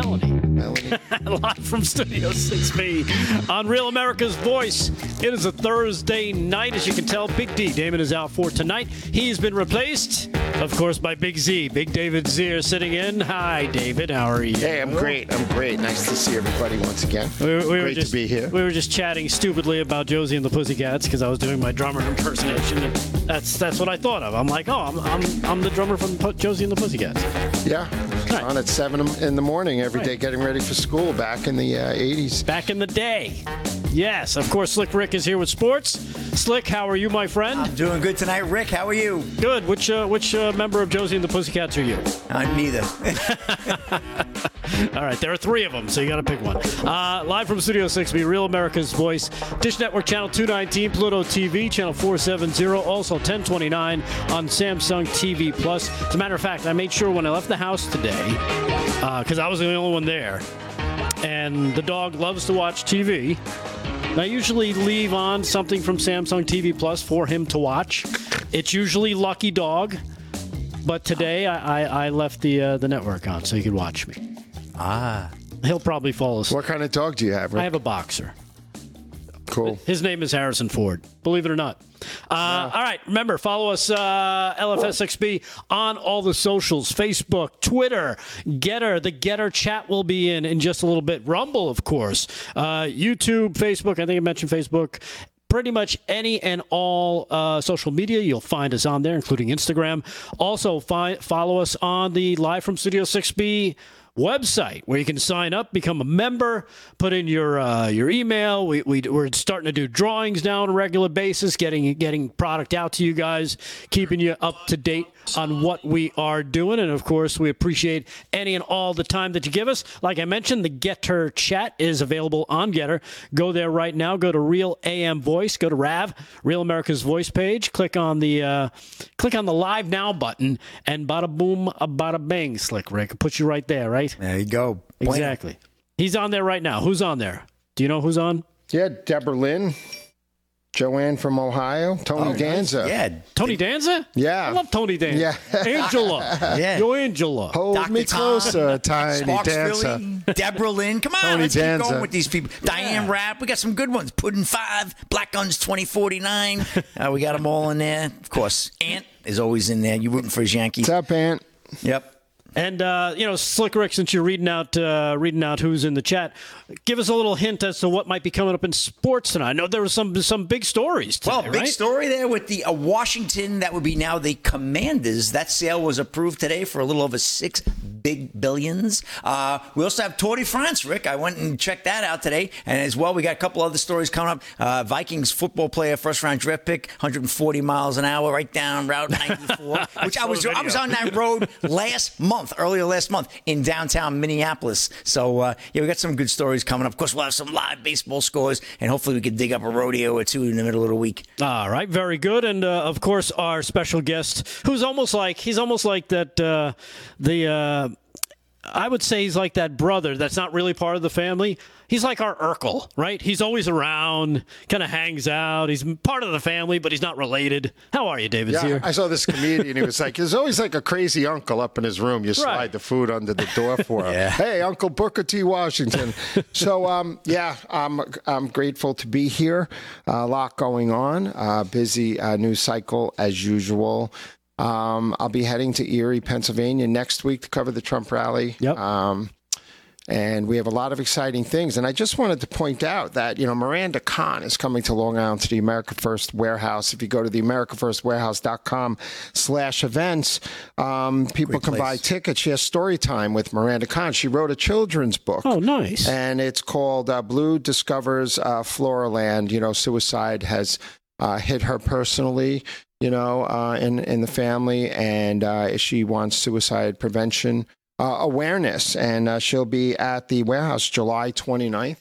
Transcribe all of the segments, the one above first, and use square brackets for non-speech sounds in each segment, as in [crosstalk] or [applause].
Melanie. Melanie. [laughs] Live from Studio 6B on Real America's Voice. It is a Thursday night. As you can tell, Big D, Damon, is out for tonight. He's been replaced, of course, by Big Z. Big David Zier sitting in. Hi, David. How are you? Hey, I'm great. I'm great. Nice to see everybody once again. We, we were great just, to be here. We were just chatting stupidly about Josie and the Pussycats because I was doing my drummer impersonation. And that's that's what I thought of. I'm like, oh, I'm, I'm, I'm the drummer from Josie and the Pussycats. Yeah. Right. On at 7 in the morning every day, Right. getting ready for school back in the uh, 80s. Back in the day. Yes, of course, Slick Rick is here with sports. Slick, how are you, my friend? I'm Doing good tonight, Rick. How are you? Good. Which uh, which uh, member of Josie and the Pussycats are you? I'm neither. [laughs] [laughs] All right, there are three of them, so you got to pick one. Uh, live from Studio 6B, Real America's Voice, Dish Network Channel 219, Pluto TV Channel 470, also 1029 on Samsung TV Plus. As a matter of fact, I made sure when I left the house today, because I was the only one there, and the dog loves to watch TV. I usually leave on something from Samsung TV Plus for him to watch. It's usually Lucky Dog, but today I, I, I left the uh, the network on so he could watch me. Ah. He'll probably fall asleep. What kind of dog do you have? I have a boxer. cool. His name is Harrison Ford. Believe it or not. Uh, All right. Remember, follow us, uh, LFS6B, on all the socials Facebook, Twitter, Gettr. The Gettr chat will be in in just a little bit. Rumble, of course. Uh, YouTube, Facebook. I think I mentioned Facebook. Pretty much any and all uh, social media, you'll find us on there, including Instagram. Also, fi- follow us on the Live from Studio 6B website where you can sign up, become a member, put in your uh, your email. We, we we're starting to do drawings now on a regular basis, getting getting product out to you guys, keeping you up to date on what we are doing, and of course we appreciate any and all the time that you give us. Like I mentioned, the Gettr chat is available on Gettr. Go there right now. Go to Real AM Voice. Go to Rav Real America's Voice page. Click on the uh, click on the Live Now button, and bada boom, a bada bang, Slick Rick. It puts you right there, right? There you go. Blam. Exactly. He's on there right now. Who's on there? Do you know who's on? Yeah, Deborah Lynn, Joanne from Ohio, Tony Oh, nice. Danza. Yeah. Tony Danza? Yeah. I love Tony Danza. Yeah. Angela. [laughs] Yeah. Yo, Angela. Hold Dr. me Tom, closer, Tiny Sparks Dancer. Philly, Deborah Lynn. Come on, Tony let's Danza. keep going with these people. Diane Rapp. We got some good ones. Puddin' 5, Black Guns 2049. uh, we got them all in there. Of course, Ant is always in there. You rooting for his Yankees. What's up, Aunt? Yep. And uh, you know, Slick Rick, since you're reading out uh, reading out who's in the chat, give us a little hint as to what might be coming up in sports tonight. I know there were some some big stories today, Well, big right? story there with the uh, Washington. That would be now the Commanders. That sale was approved today for a little over six big billions. Uh, we also have Tour de France, Rick. I went and checked that out today, and as well, we got a couple other stories coming up. Uh, Vikings football player, first round draft pick, 140 miles an hour, right down Route 94, [laughs] which I saw was the I was on that road [laughs] last month, earlier last month in downtown Minneapolis. So uh, yeah, we got some good stories coming up. Of course, we'll have some live baseball scores, and hopefully, we can dig up a rodeo or two in the middle of the week. All right, very good, and uh, of course our special guest, who's almost like he's almost like that uh, the. Uh, I would say he's like that brother that's not really part of the family. He's like our Urkel, right? He's always around, kind of hangs out. He's part of the family, but he's not related. How are you, David? Yeah, Zier? I saw this comedian. He was like, "There's always like a crazy uncle up in his room. You slide Right. the food under the door for him. [laughs] Yeah. Hey, Uncle Booker T. Washington. so, um, yeah, I'm I'm grateful to be here. a lot going on. Uh, busy uh, news cycle as usual. Um, I'll be heading to Erie, Pennsylvania next week to cover the Trump rally. Yep. Um, and we have a lot of exciting things. And I just wanted to point out that, you know, Miranda Khan is coming to Long Island to the America First Warehouse. If you go to the americafirstwarehouse.com slash events, um, people can buy tickets. She has story time with Miranda Khan. She wrote a children's book. oh, nice. And it's called uh, Blue Discovers uh, Floraland. You know, suicide has uh, hit her personally, you know, uh, in, in the family, and uh, she wants suicide prevention uh, awareness. And uh, she'll be at the warehouse July 29th.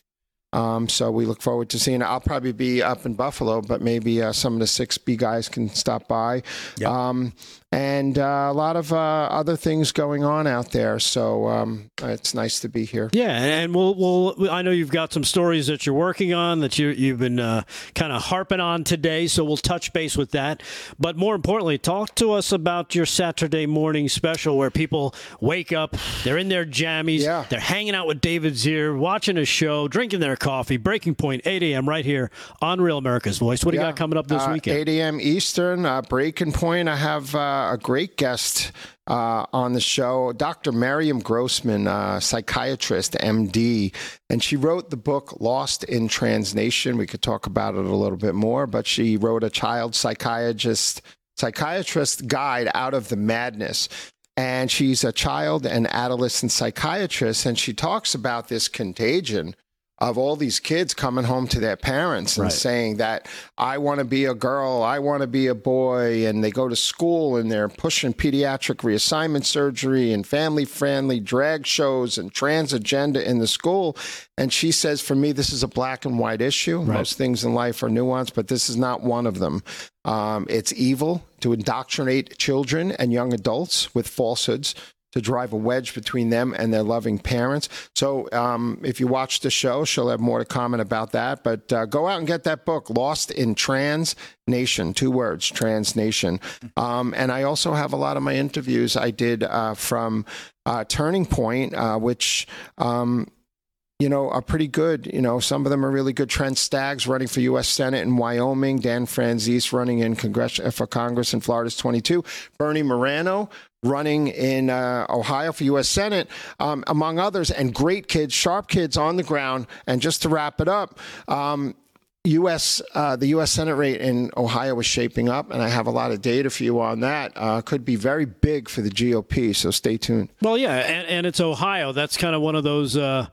Um, so we look forward to seeing her. I'll probably be up in Buffalo, but maybe uh, some of the 6B guys can stop by. Um, and uh, a lot of uh, other things going on out there. So um, it's nice to be here. Yeah, and we'll, we'll. I know you've got some stories that you're working on that you you've been uh, kind of harping on today, so we'll touch base with that. But more importantly, talk to us about your Saturday morning special where people wake up, they're in their jammies, Yeah. they're hanging out with David Zier, watching a show, drinking their coffee. Breaking Point, 8 a.m. right here on Real America's Voice. What do you got coming up this Uh, weekend? 8 a.m. Eastern, uh, Breaking Point. I have a great guest uh, on the show, Dr. Miriam Grossman, uh, psychiatrist, MD. And she wrote the book Lost in Transnation. We could talk about it a little bit more, but she wrote a child psychiatrist, psychiatrist guide out of the madness. And she's a child and adolescent psychiatrist, and she talks about this contagion of all these kids coming home to their parents and Right. saying that I want to be a girl, I want to be a boy, and they go to school and they're pushing pediatric reassignment surgery and family friendly drag shows and trans agenda in the school. And she says, for me, this is a black and white issue. Most things in life are nuanced, but this is not one of them. Um, it's evil to indoctrinate children and young adults with falsehoods to drive a wedge between them and their loving parents. So, um, if you watch the show, she'll have more to comment about that. But uh, go out and get that book, Lost in Trans Nation, two words, Trans Nation. Um, and I also have a lot of my interviews I did uh, from uh, Turning Point, uh, which. Um, you know, are pretty good. You know, some of them are really good. Trent Staggs running for U.S. Senate in Wyoming. Dan Franzese running in Congress for Congress in Florida's 22. Bernie Moreno running in uh, Ohio for U.S. Senate, um, among others, and great kids, sharp kids on the ground. And just to wrap it up, um, U.S. Uh, the U.S. Senate rate in Ohio is shaping up, and I have a lot of data for you on that. Uh, could be very big for the GOP, so stay tuned. Well, yeah, and, and it's Ohio. That's kind of one of those uh,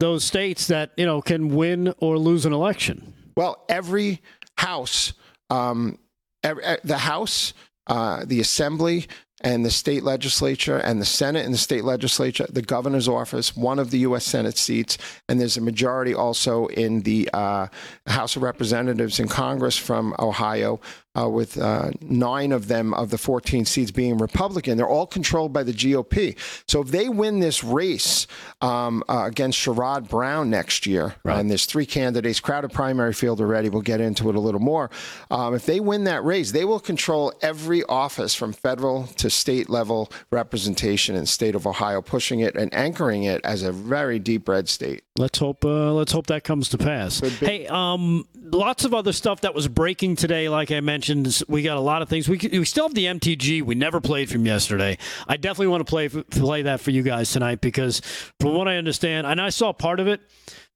those states that you know can win or lose an election. Well, every house, um, ev- eh, the House, uh, the Assembly, and the state legislature, and the Senate and the state legislature, the governor's office, one of the U.S. Senate seats, and there's a majority also in the uh, House of Representatives in Congress from Ohio, uh, with uh, nine of them of the 14 seats being Republican. They're all controlled by the GOP. So if they win this race um, uh, against Sherrod Brown next year, and there's three candidates, crowded primary field already. We'll get into it a little more. Um, if they win that race, they will control every office from federal to state level representation in the state of Ohio, pushing it and anchoring it as a very deep red state. Let's hope. Uh, let's hope that comes to pass. Hey, um, lots of other stuff that was breaking today. Like I mentioned, we got a lot of things. We we still have the MTG. We never played from yesterday. I definitely want to play play that for you guys tonight because, from what I understand, and I saw part of it,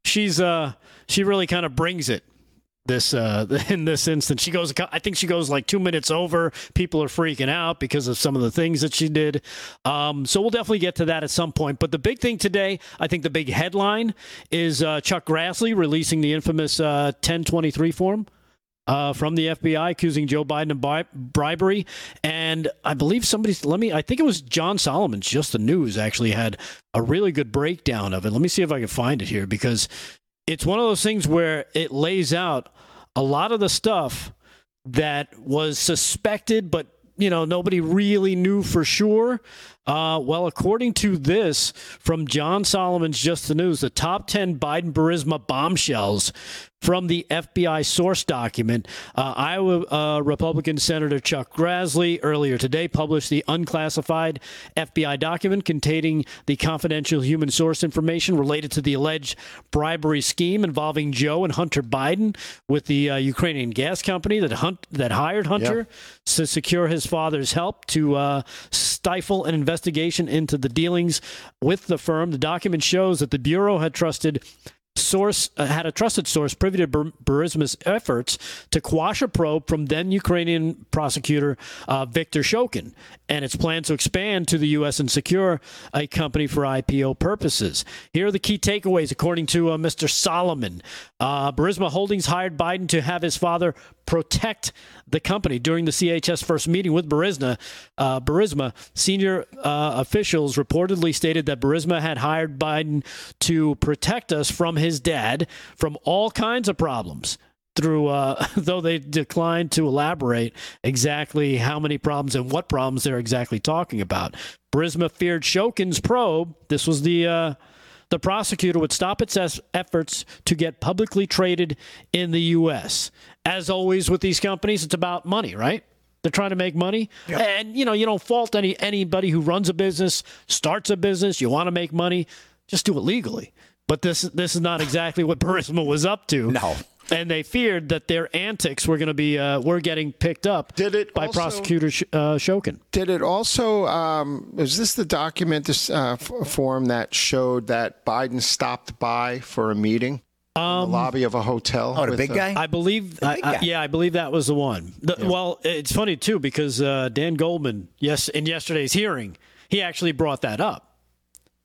she's uh she really kind of brings it. This uh [laughs] in this instance, she goes. I think she goes like two minutes over. People are freaking out because of some of the things that she did. Um, so we'll definitely get to that at some point. But the big thing today, I think the big headline is uh, Chuck Grassley releasing the infamous uh, 1023 form uh, from the FBI accusing Joe Biden of bi- bribery. And I believe somebody, let me, I think it was John Solomon's Just the News actually had a really good breakdown of it. Let me see if I can find it here because it's one of those things where it lays out a lot of the stuff that was suspected, but you know nobody really knew for sure. Uh, well, according to this from John Solomon's Just the News, the top 10 Biden Burisma bombshells from the FBI source document. Uh, Iowa uh, Republican Senator Chuck Grassley earlier today published the unclassified FBI document containing the confidential human source information related to the alleged bribery scheme involving Joe and Hunter Biden with the uh, Ukrainian gas company that hunt, that hired Hunter to secure his father's help to uh, stifle an investigation into the dealings with the firm. The document shows that the bureau had trusted source uh, had a trusted source privy to Bur- Burisma's efforts to quash a probe from then Ukrainian prosecutor uh, Viktor Shokin and its plan to expand to the U.S. and secure a company for IPO purposes. Here are the key takeaways, according to uh, Mr. Solomon. Uh, Burisma Holdings hired Biden to have his father protect the company during the CHS first meeting with Burisma. Uh, Burisma senior uh, officials reportedly stated that Burisma had hired Biden to protect us from his dad from all kinds of problems. Through, uh, [laughs] though they declined to elaborate exactly how many problems and what problems they're exactly talking about. Burisma feared Shokin's probe. This was the uh, the prosecutor would stop its efforts to get publicly traded in the U.S. As always with these companies, it's about money, right? They're trying to make money, and you know you don't fault any anybody who runs a business, starts a business. You want to make money, just do it legally. But this this is not exactly what [laughs] Burisma was up to. No, and they feared that their antics were going to be uh, were getting picked up did it by also, prosecutor uh, Shokin. Did it also? Um, is this the document, this uh, form that showed that Biden stopped by for a meeting? Um, the lobby of a hotel. Oh, the big guy. I believe. I, I, yeah, I believe that was the one. The, yeah. Well, it's funny too because uh, Dan Goldman, yes, in yesterday's hearing, he actually brought that up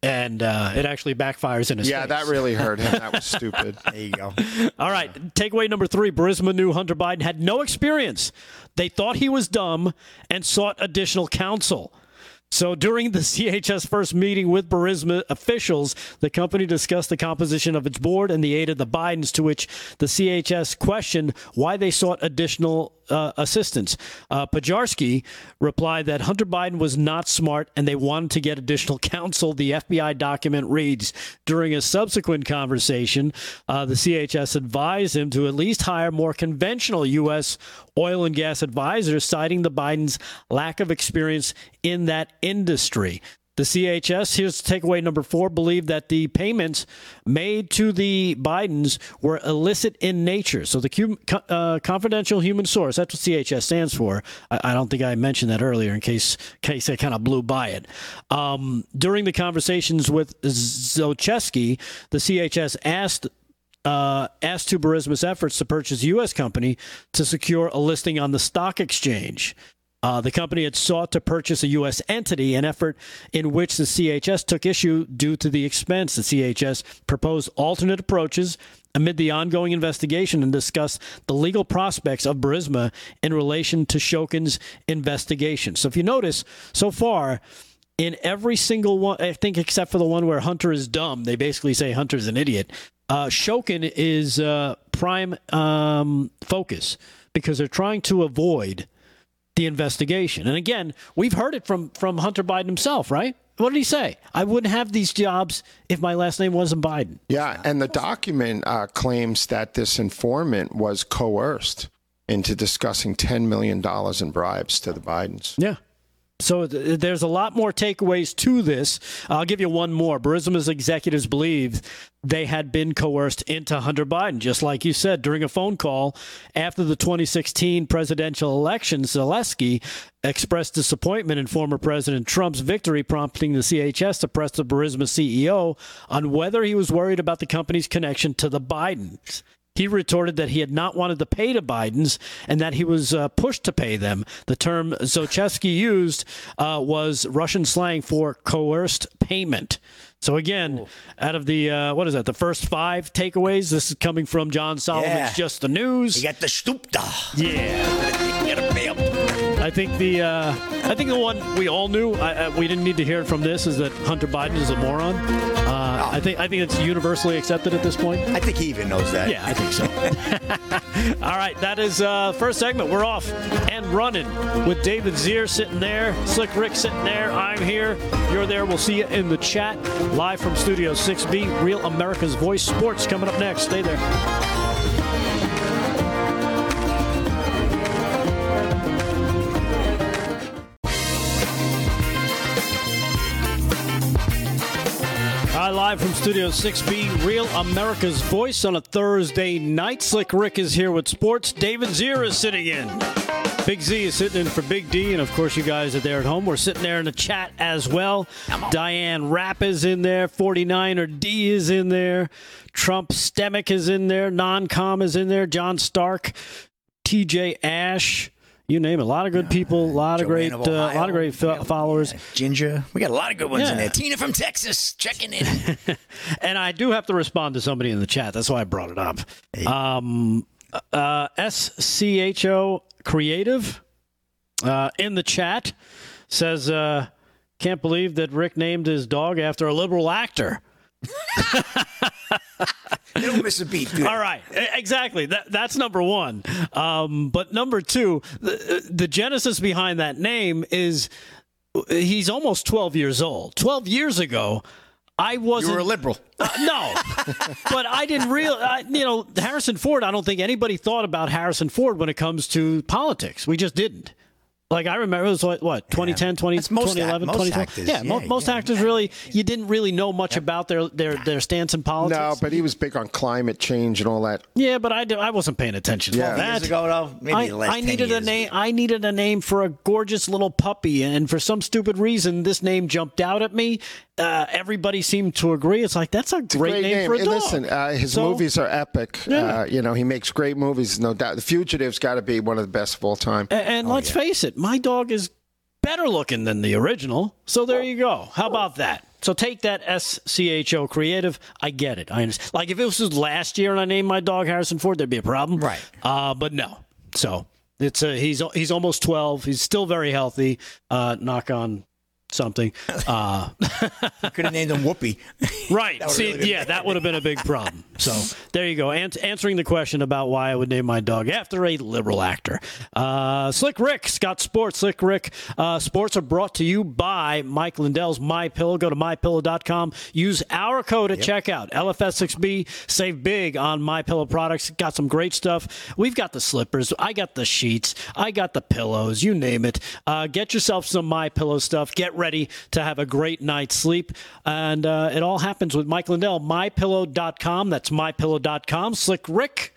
and uh, it actually backfires in his face. yeah, face. that really hurt him. That was [laughs] stupid. there you go. All right, takeaway number three: Burisma knew Hunter Biden had no experience. They thought he was dumb and sought additional counsel. So during the [laughs] CHS first meeting with Burisma officials, the company discussed the composition of its board and the aid of the Bidens, to which the CHS questioned why they sought additional uh, assistance. Uh, Pozharskyi replied that Hunter Biden was not smart and they wanted to get additional [laughs] counsel. The FBI document reads During a subsequent conversation, uh, the CHS advised him to at least hire more conventional U.S. oil and gas advisors, citing the Biden's lack of experience in that industry. The CHS, here's takeaway number four, believe that the payments made to the Bidens were illicit in nature. So the uh, confidential human source, that's what CHS stands for. I, I, don't think I mentioned that earlier in case, case I kind of blew by it. Um, during the conversations with Zlochevsky, the CHS asked uh, asked to Burisma's efforts to purchase U.S. company to secure a listing on the stock exchange. Uh, the company had sought to purchase a U.S. entity, an effort in which the CHS took issue due to the expense. The CHS proposed alternate approaches amid the ongoing investigation and discussed the legal prospects of Burisma in relation to Shokin's investigation. So if you notice, so far, in every single one, I think except for the one where Hunter is dumb, they basically say Hunter's an idiot. Uh, Shokin is uh, prime um, focus because they're trying to avoid the investigation. And again, we've heard it from from Hunter Biden himself, right? What did he say? I wouldn't have these jobs if my last name wasn't Biden. Yeah, and the document uh, claims that this informant was coerced into discussing $10 million in bribes to the Bidens. Yeah. So th- there's a lot more takeaways to this. I'll give you one more. Burisma's executives believe they had been coerced into Hunter Biden, just like you said during a phone call after the 2016 presidential election. Zelensky expressed disappointment in former President Trump's victory, prompting the CHS to press the Burisma CEO on whether he was worried about the company's connection to the Bidens. He retorted that he had not wanted to pay to Bidens and that he was uh, pushed to pay them. The term Zlochevsky used uh, was Russian slang for coerced payment. So again, Ooh. out of the uh, what is that? The first five takeaways. This is coming from John Solomon's yeah. Just the News. You got the stupda. Yeah. [laughs] you gotta pay I think the uh, I think the one we all knew. I, I, we didn't need to hear it from this. Is that Hunter Biden is a moron? Uh, oh. I think I think it's universally accepted at this point. I think he even knows that. Yeah, I think so. [laughs] all right, that is uh, first segment. We're off and running with David Zier sitting there, Slick Rick sitting there. I'm here. You're there. We'll see you in the chat live from Studio 6B. Real America's Voice Sports coming up next. Stay there. Live from Studio 6B, Real America's Voice on a Thursday night. Slick Rick is here with sports. David Zier is sitting in. Big Z is sitting in for Big D, and of course, you guys are there at home. We're sitting there in the chat as well. Diane Rapp is in there. 49er D is in there. Trump Stemick is in there. Non Com is in there. John Stark. TJ Ash you name it. A lot of good people, a lot of great, uh, a lot of great followers. Yeah, Ginger, we got a lot of good ones yeah. in there. Tina from Texas checking in. [laughs] and I do have to respond to somebody in the chat. That's why I brought it up. Hey. Um, uh, SCHO Creative uh, in the chat says, uh, "Can't believe that Rick named his dog after a liberal actor." They don't miss a beat. All right, exactly. That, that's number one. Um, but number two, the, the genesis behind that name is he's almost 12 years old. 12 years ago, I wasn't. You were a liberal. Uh, no, [laughs] but I didn't real. you know, Harrison Ford. I don't think anybody thought about Harrison Ford when it comes to politics. We just didn't. Like I remember, it was what, what 2010, 20, 2011, 2012. Yeah, yeah, most yeah, actors really, you didn't really know much about their, their, their stance in politics. No, but he was big on climate change and all that. Yeah, but I, did, I wasn't paying attention to yeah. that. Years ago, though, maybe I, I needed years. a name. I needed a name for a gorgeous little puppy, and for some stupid reason, this name jumped out at me. Uh, everybody seemed to agree. It's like that's a, great, a great, name, name. for a dog. Listen, uh, his so, movies are epic. Yeah. Uh, you know, he makes great movies, no doubt. The Fugitive's got to be one of the best of all time. And, and oh, let's face it, my dog is better looking than the original. So there you go. How about that? So take that SCHO creative. I get it. I understand. Like if it was last year and I named my dog Harrison Ford, there'd be a problem. Right. Uh, but no. So it's a, he's he's almost 12. He's still very healthy. Uh, knock on something. [laughs] Uh, Could have named him Whoopi. [laughs] right. See, really yeah, that would have been a big problem. So [laughs] there you go. An- answering the question about why I would name my dog after a liberal actor. Uh, Slick Rick, Scott Sports. Slick Rick uh, Sports are brought to you by Mike Lindell's My Pillow. Go to mypillow.com. Use our code at yep. checkout. LFS6B. Save big on My Pillow products. Got some great stuff. We've got the slippers. I got the sheets. I got the pillows. You name it. Uh, get yourself some My Pillow stuff. Get ready to have a great night's sleep. And uh, it all happens with Mike Lindell, mypillow.com. That's mypillow.com. Slick Rick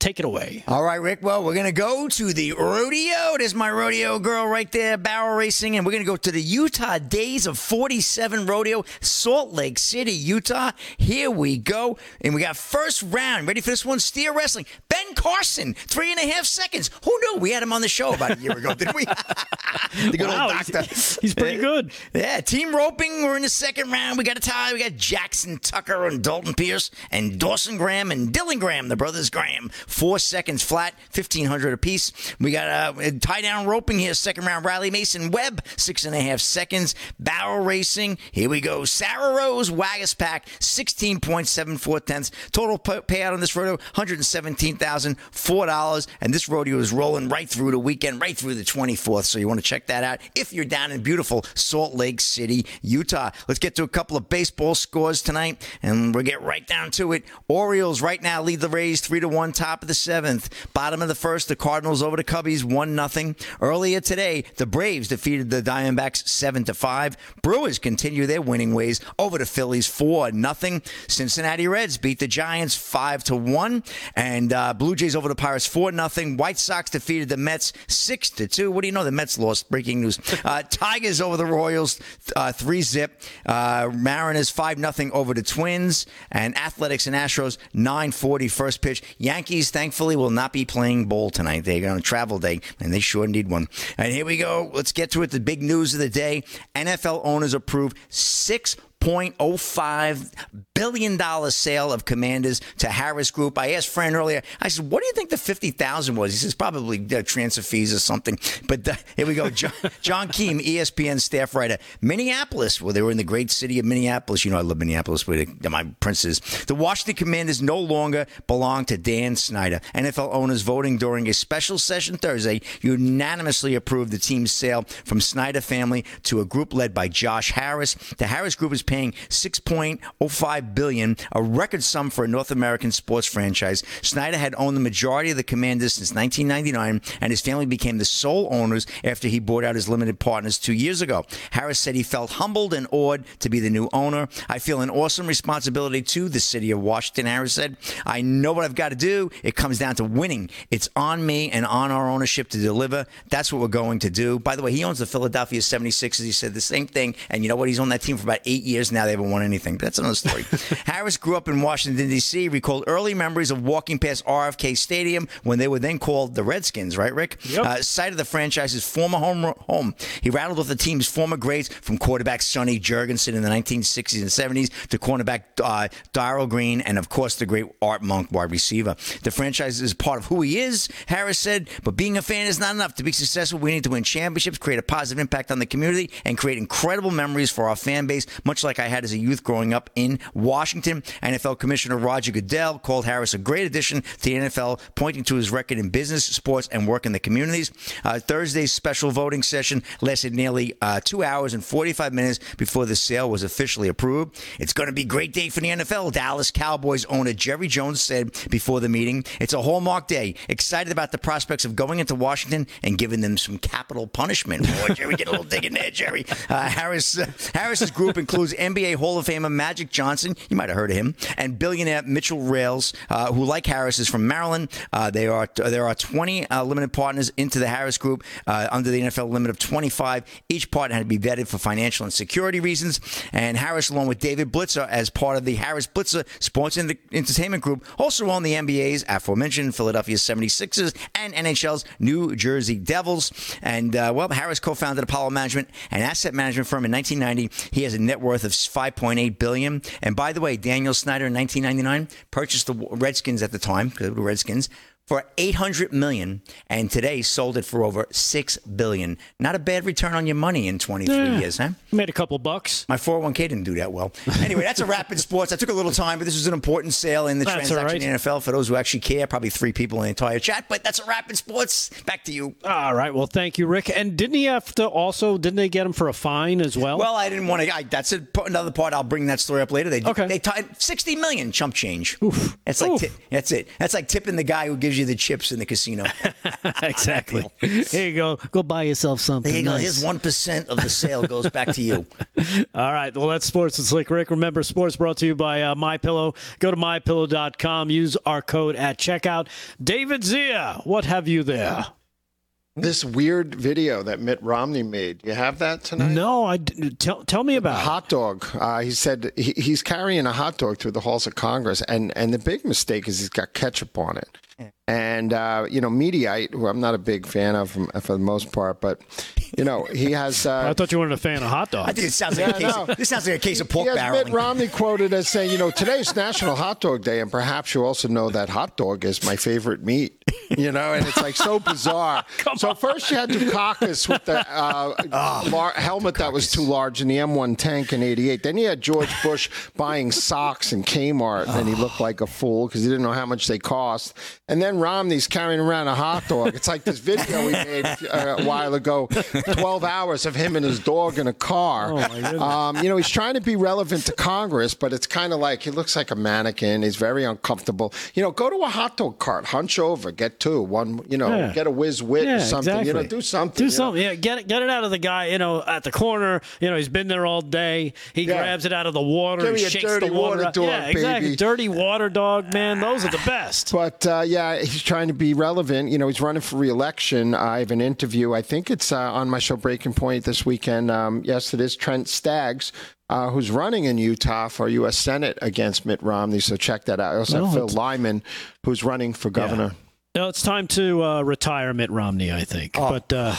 Take it away. All right, Rick. Well, we're going to go to the rodeo. There's my rodeo girl right there, barrel racing. And we're going to go to the Utah Days of 47 Rodeo, Salt Lake City, Utah. Here we go. And we got first round. Ready for this one? Steer wrestling. Ben Carson, three and a half seconds. Who knew? We had him on the show about a year ago, didn't we? [laughs] the good wow, old doctor. He's, he's pretty good. Yeah, team roping. We're in the second round. We got a tie. We got Jackson Tucker and Dalton Pierce and Dawson Graham and Dylan Graham, the brothers Graham four seconds flat, 1500 apiece. We got a tie down roping here, second round. Riley Mason Webb, six and a half seconds. Barrel racing, here we go. Sarah Rose Waggis Pack, 16.74 tenths. Total payout on this rodeo, $117,004. And this rodeo is rolling right through the weekend, right through the 24th. So you want to check that out if you're down in beautiful Salt Lake City, Utah. Let's get to a couple of baseball scores tonight, and we'll get right down to it. Orioles right now lead the Rays 3 to 1, top of the seventh. Bottom of the first, the Cardinals over the Cubbies, 1 nothing. Earlier today, the Braves defeated the Diamondbacks 7 to 5. Brewers continue their winning ways over the Phillies 4 nothing. Cincinnati Reds beat the Giants 5 to 1. And uh, Blue Jays over the Pirates 4 nothing. White Sox defeated the Mets 6 to 2. What do you know? The Mets lost. Breaking news. [laughs] Uh, Tigers over the Royals uh, 3 zip. Uh, Mariners 5 nothing over the Twins. And Athletics and Astros 940 first pitch. Yankees thankfully will not be playing bowl tonight. They're on a travel day, and they sure need one. And here we go. Let's get to it. The big news of the day: NFL owners approve six. 0.05 billion dollar sale of Commanders to Harris Group. I asked Fran earlier. I said, "What do you think the fifty thousand was?" He says, "Probably uh, transfer fees or something." [laughs] But uh, here we go. [laughs] John, John Keim, ESPN staff writer, Minneapolis. Well, they were in the great city of Minneapolis. You know, I love Minneapolis, where my princes. The Washington Commanders no longer belong to Dan Snyder. NFL owners voting during a special session Thursday unanimously approved the team's sale from Snyder family to a group led by Josh Harris. The Harris Group is paying 6.05 billion, a record sum for a North American sports franchise. Snyder had owned the majority of the Commanders since 1999, and his family became the sole owners after he bought out his limited partners two years ago. Harris said he felt humbled and awed to be the new owner. I feel an awesome responsibility to the city of Washington. Harris said, "I know what I've got to do. It comes down to winning. It's on me and on our ownership to deliver. That's what we're going to do." By the way, he owns the Philadelphia 76ers. He said the same thing, and you know what? He's on that team for about eight years now. They haven't won anything. But that's another story. [laughs] Harris grew up in Washington, D.C., recalled early memories of walking past RFK Stadium when they were then called the Redskins, right, Rick? Yep. Uh, site of the franchise's former home. home. He rattled off the team's former greats from quarterback Sonny Jurgensen in the 1960s and 70s to cornerback uh, Darrell Green and, of course, the great Art Monk, wide receiver. The franchise is part of who he is, Harris said, but being a fan is not enough. To be successful, we need to win championships, create a positive impact on the community, and create incredible memories for our fan base, much like I had as a youth growing up in Washington. NFL Commissioner Roger Goodell called Harris a great addition to the NFL, pointing to his record in business, sports, and work in the communities. Uh, Thursday's special voting session lasted nearly uh, two hours and 45 minutes before the sale was officially approved. It's going to be a great day for the NFL, Dallas Cowboys owner Jerry Jones said before the meeting. It's a hallmark day. Excited about the prospects of going into Washington and giving them some capital punishment. Boy, Jerry, get a little dig in there, Jerry. Uh, Harris uh, Harris's group includes NBA Hall of Famer Magic Johnson. You might have heard of him, and billionaire Mitchell Rales, uh, who, like Harris, is from Maryland. Uh, they are there are 20 uh, limited partners into the Harris Group uh, under the NFL limit of 25. Each partner had to be vetted for financial and security reasons. And Harris, along with David Blitzer, as part of the Harris Blitzer Sports and Entertainment Group, also own the NBA's aforementioned Philadelphia 76ers and NHL's New Jersey Devils. And uh, well, Harris co-founded Apollo Management, an asset management firm in 1990. He has a net worth of 5.8 billion. And by the way, Daniel Snyder in 1999 purchased the Redskins at the time, because were Redskins, for 800 million and today sold it for over 6 billion. Not a bad return on your money in 23 Yeah. years, huh? Made a couple bucks. My 401k didn't do that well. Anyway, that's a rapid [laughs] sports. I took a little time, but this was an important sale in the That's transaction right. in the NFL for those who actually care. Probably three people in the entire chat, but that's a rapid sports. Back to you. All right. Well, thank you, Rick. And didn't he have to also? Didn't they get him for a fine as well? Well, I didn't want to. I, that's a, another part. I'll bring that story up later. They Okay. they tied 60 million chump change. Oof. That's like Oof. ti- that's it. That's like tipping the guy who gives you the chips in the casino. [laughs] exactly. Here you go. Go buy yourself something. There you go. Here's one percent of the sale goes back to you. [laughs] All right. Well, that's Sports with Slick Rick. Remember, sports brought to you by uh, My Pillow. Go to mypillow.com. Use our code at checkout. David Zier, what have you there? This weird video that Mitt Romney made. You have that tonight? No, I tell tell me about. it. hot dog. Uh, he said he, he's carrying a hot dog through the halls of Congress, and and the big mistake is he's got ketchup on it. And uh, you know, Mediaite, who I'm not a big fan of for the most part, but you know, he has. [laughs] Uh, I thought you weren't a fan of hot dogs. I think it sounds like a case. no. Of, this sounds like a case of pork he has Mitt. Romney quoted as saying, you know, today's National Hot Dog Day, and perhaps you also know that hot dog is my favorite meat. You know, and it's like so bizarre. [laughs] so first you had Dukakis with the uh, Ah, lar- helmet that was too large in the M1 tank in '88. Then you had George Bush buying socks in Kmart, and he looked like a fool because he didn't know how much they cost. And then Romney's carrying around a hot dog. It's like this video we made uh, a while ago, 12 hours of him and his dog in a car. Oh. Um, you know, he's trying to be relevant to Congress, but it's kind of like he looks like a mannequin. He's very uncomfortable. You know, go to a hot dog cart, hunch over, get two, one. You know, Yeah. get a whiz wit yeah, or something. exactly. You know, do something. Do you know. something. Yeah, get it, get it out of the guy. You know, at the corner. You know, he's been there all day. He Yeah. grabs it out of the water. And shakes dirty the water. water dog, yeah, exactly. baby. Dirty water dog, man. Those are the best. But uh, yeah, he's trying to be relevant. You know, he's running for reelection. I have an interview. I think it's uh, on my show Breaking Point this weekend. Um, yes, it is Trent Staggs. Uh, who's running in Utah for U.S. Senate against Mitt Romney? So check that out. I also have Phil Lyman, who's running for governor. No, it's time to uh, retire Mitt Romney. I think, Oh. but uh,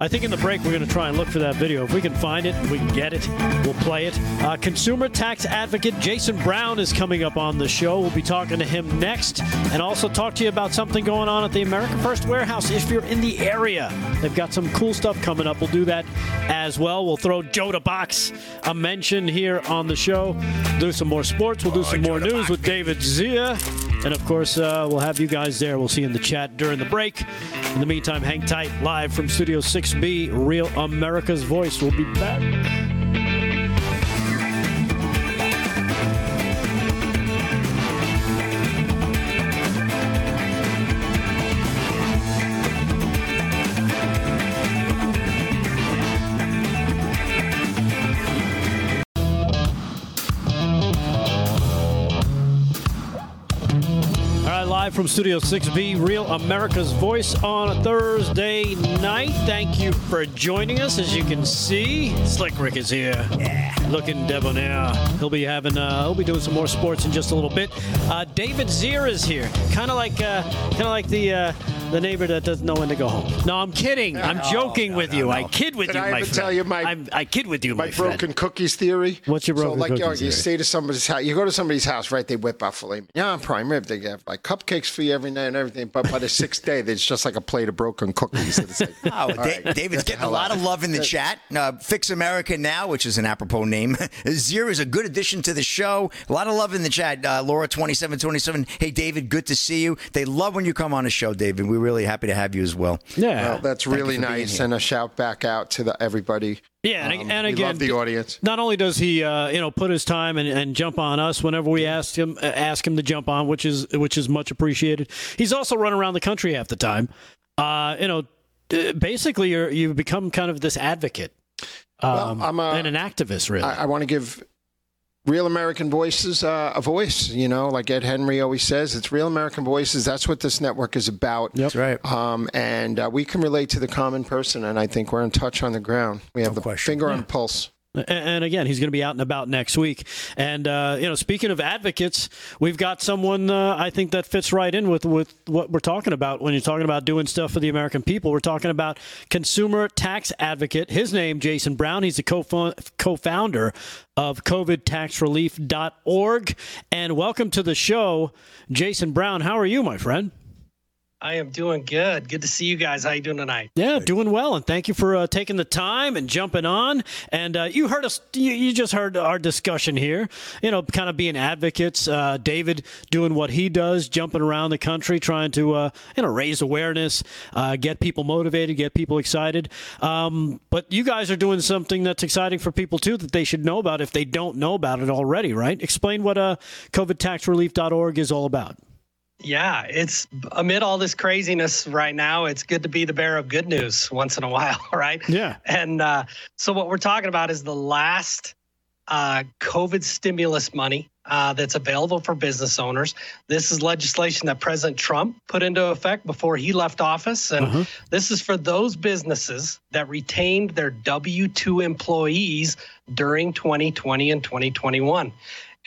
I think in the break we're going to try and look for that video. If we can find it, we can get it, we'll play it. Uh, consumer tax advocate Jason Brown is coming up on the show. We'll be talking to him next and also talk to you about something going on at the America First Warehouse if you're in the area. They've got some cool stuff coming up. We'll do that as well. We'll throw Joe the Box a mention here on the show. Do some more sports. We'll do oh, some more news with David Zier. And of course, uh, we'll have you guys there. We'll see you in the chat during the break. In the meantime, hang tight. Live from Studio 6B, Real America's Voice. We'll be back. Live from Studio 6B, Real America's Voice on a Thursday night. Thank you for joining us. As you can see, Slick Rick is here, yeah. looking debonair. He'll be having, uh, he'll be doing some more sports in just a little bit. Uh, David Zier is here, kind of like, uh, kind of like the uh, the neighbor that doesn't know when to go home. No, I'm kidding. I'm joking no, with no, you. No. I kid with Did you, I my ever friend. tell you my I'm, i kid with you, my, my broken friend. cookies theory? What's your broken so, like, cookies you, know, theory? you stay to somebody's house. You go to somebody's house, right? They whip out filet Yeah, I'm prime rib. They have like cupcakes for you every night and everything. But by the [laughs] sixth day, it's just like a plate of broken cookies. It's Like, [laughs] oh, right, David's getting a lot of love in the chat. Uh, Fix America Now, which is an apropos name. [laughs] Zero is a good addition to the show. A lot of love in the chat. Uh, Laura twenty seven twenty seven. Hey, David, good to see you. They love when you come on the show, David. We're really happy to have you as well. Yeah. Well, that's really nice, and a shout back out to the, everybody. Yeah, and, um, and again, love the audience. Not only does he, uh, you know, put his time and, and jump on us whenever we ask him, uh, ask him to jump on, which is which is much appreciated. He's also running around the country half the time. Uh, you know, basically, you you become kind of this advocate um, well, I'm a, and an activist. Really, I, I want to give real American voices uh, a voice. You know, like Ed Henry always says, it's real American voices. That's what this network is about. Yep. That's right. Um, and uh, we can relate to the common person, and I think we're in touch on the ground. We have no the question. finger yeah. on the pulse. And again, he's going to be out and about next week. And uh, you know, speaking of advocates, we've got someone uh, I think that fits right in with with what we're talking about when you're talking about doing stuff for the American people. We're talking about consumer tax advocate. His name, Jason Brown. He's the co-founder of COVIDTaxRelief.org. And welcome to the show, Jason Brown. How are you, my friend? I am doing good. Good to see you guys. How you doing tonight? Yeah, doing well, and thank you for uh, taking the time and jumping on. And uh, you heard us. You, you, just heard our discussion here. You know, kind of being advocates. Uh, David doing what he does, jumping around the country, trying to uh, you know raise awareness, uh, get people motivated, get people excited. Um, but you guys are doing something that's exciting for people too that they should know about if they don't know about it already. Right? Explain what uh, COVIDTaxRelief.org is all about. Yeah, it's amid all this craziness right now. It's good to be the bearer of good news once in a [laughs] while, right? Yeah. And uh, so, what we're talking about is the last uh, COVID stimulus money uh, that's available for business owners. This is legislation that President Trump put into effect before he left office. And uh-huh. this is for those businesses that retained their W 2 employees during 2020 and 2021.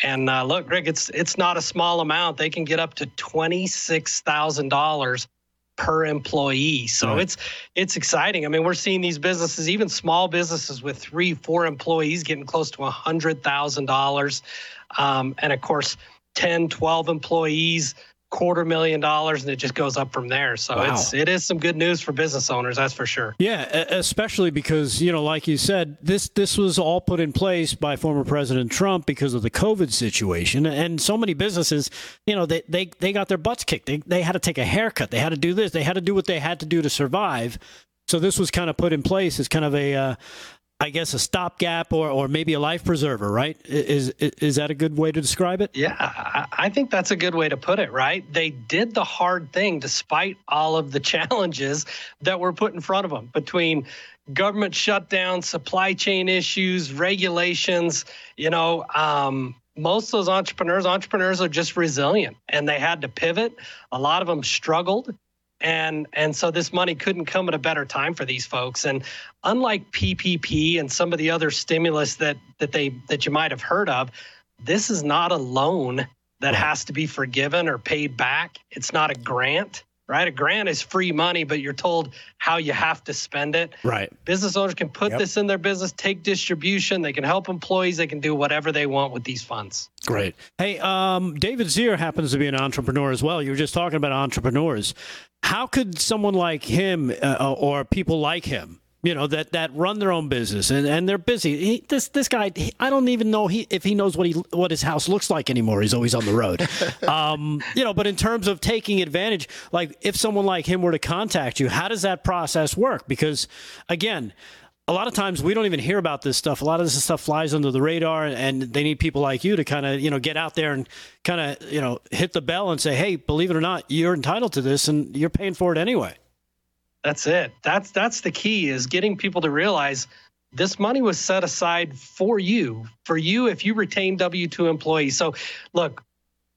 And uh, look, Rick, it's it's not a small amount. They can get up to twenty six thousand dollars per employee. So right. it's it's exciting. I mean, we're seeing these businesses, even small businesses with three, four employees, getting close to a hundred thousand um, dollars, and of course, 10, 12 employees quarter million dollars and it just goes up from there. So wow. it's it is some good news for business owners that's for sure. Yeah especially because you know like you said this this was all put in place by former president trump because of the covid situation. And so many businesses you know they they, they got their butts kicked. They, they had to take a haircut. They had to do this. They had to do what they had to do to survive. So this was kind of put in place as kind of a uh, I guess a stopgap or, or maybe a life preserver, right? Is, is, that a good way to describe it? Yeah, I think that's a good way to put it, right? They did the hard thing despite all of the [laughs] challenges that were put in front of them between government shutdown, supply chain issues, regulations. You know, um, most of those entrepreneurs, entrepreneurs are just resilient and they had to pivot. A lot of them struggled and and so this money couldn't come at a better time for these folks and unlike ppp and some of the other stimulus that that they that you might have heard of this is not a loan that has to be forgiven or paid back it's not a grant right? A grant is free money, but you're told how you have to spend it. Right. Business owners can put Yep. this in their business, take distribution, they can help employees, they can do whatever they want with these funds. Great. Hey, um, David Zier happens to be an entrepreneur as well. You were just talking about entrepreneurs. How could someone like him uh, or people like him, you know, that, that run their own business and, and they're busy? He, this this guy, he, I don't even know he, if he knows what he what his house looks like anymore. He's always on the road, [laughs] um, you know. But in terms of taking advantage, like if someone like him were to contact you, how does that process work? Because again a lot of times we don't even hear about this stuff. A lot of this stuff flies under the radar, and they need people like you to kind of, you know, get out there and kind of, you know, hit the bell and say, "Hey, believe it or not, you're entitled to this, and you're paying for it anyway." That's it. That's that's the key is getting people to realize this money was set aside for you, for you if you retain W-2 employees. So, look,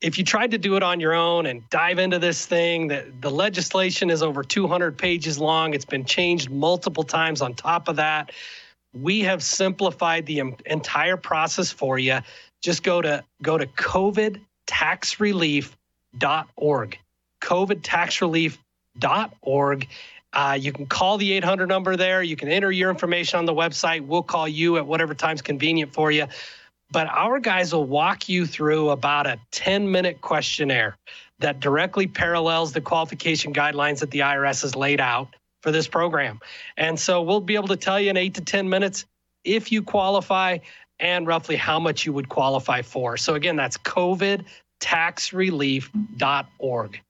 if you tried to do it on your own and dive into this thing, the, the legislation is over 200 pages long. It's been changed multiple times on top of that. We have simplified the entire process for you. Just go to go to covidtaxrelief.org. covidtaxrelief.org. Uh, you can call the 800 number there. You can enter your information on the website. We'll call you at whatever time's convenient for you but our guys will walk you through about a 10 minute questionnaire that directly parallels the qualification guidelines that the IRS has laid out for this program. And so we'll be able to tell you in eight to 10 minutes if you qualify and roughly how much you would qualify for. So again, that's covidtaxrelief.org.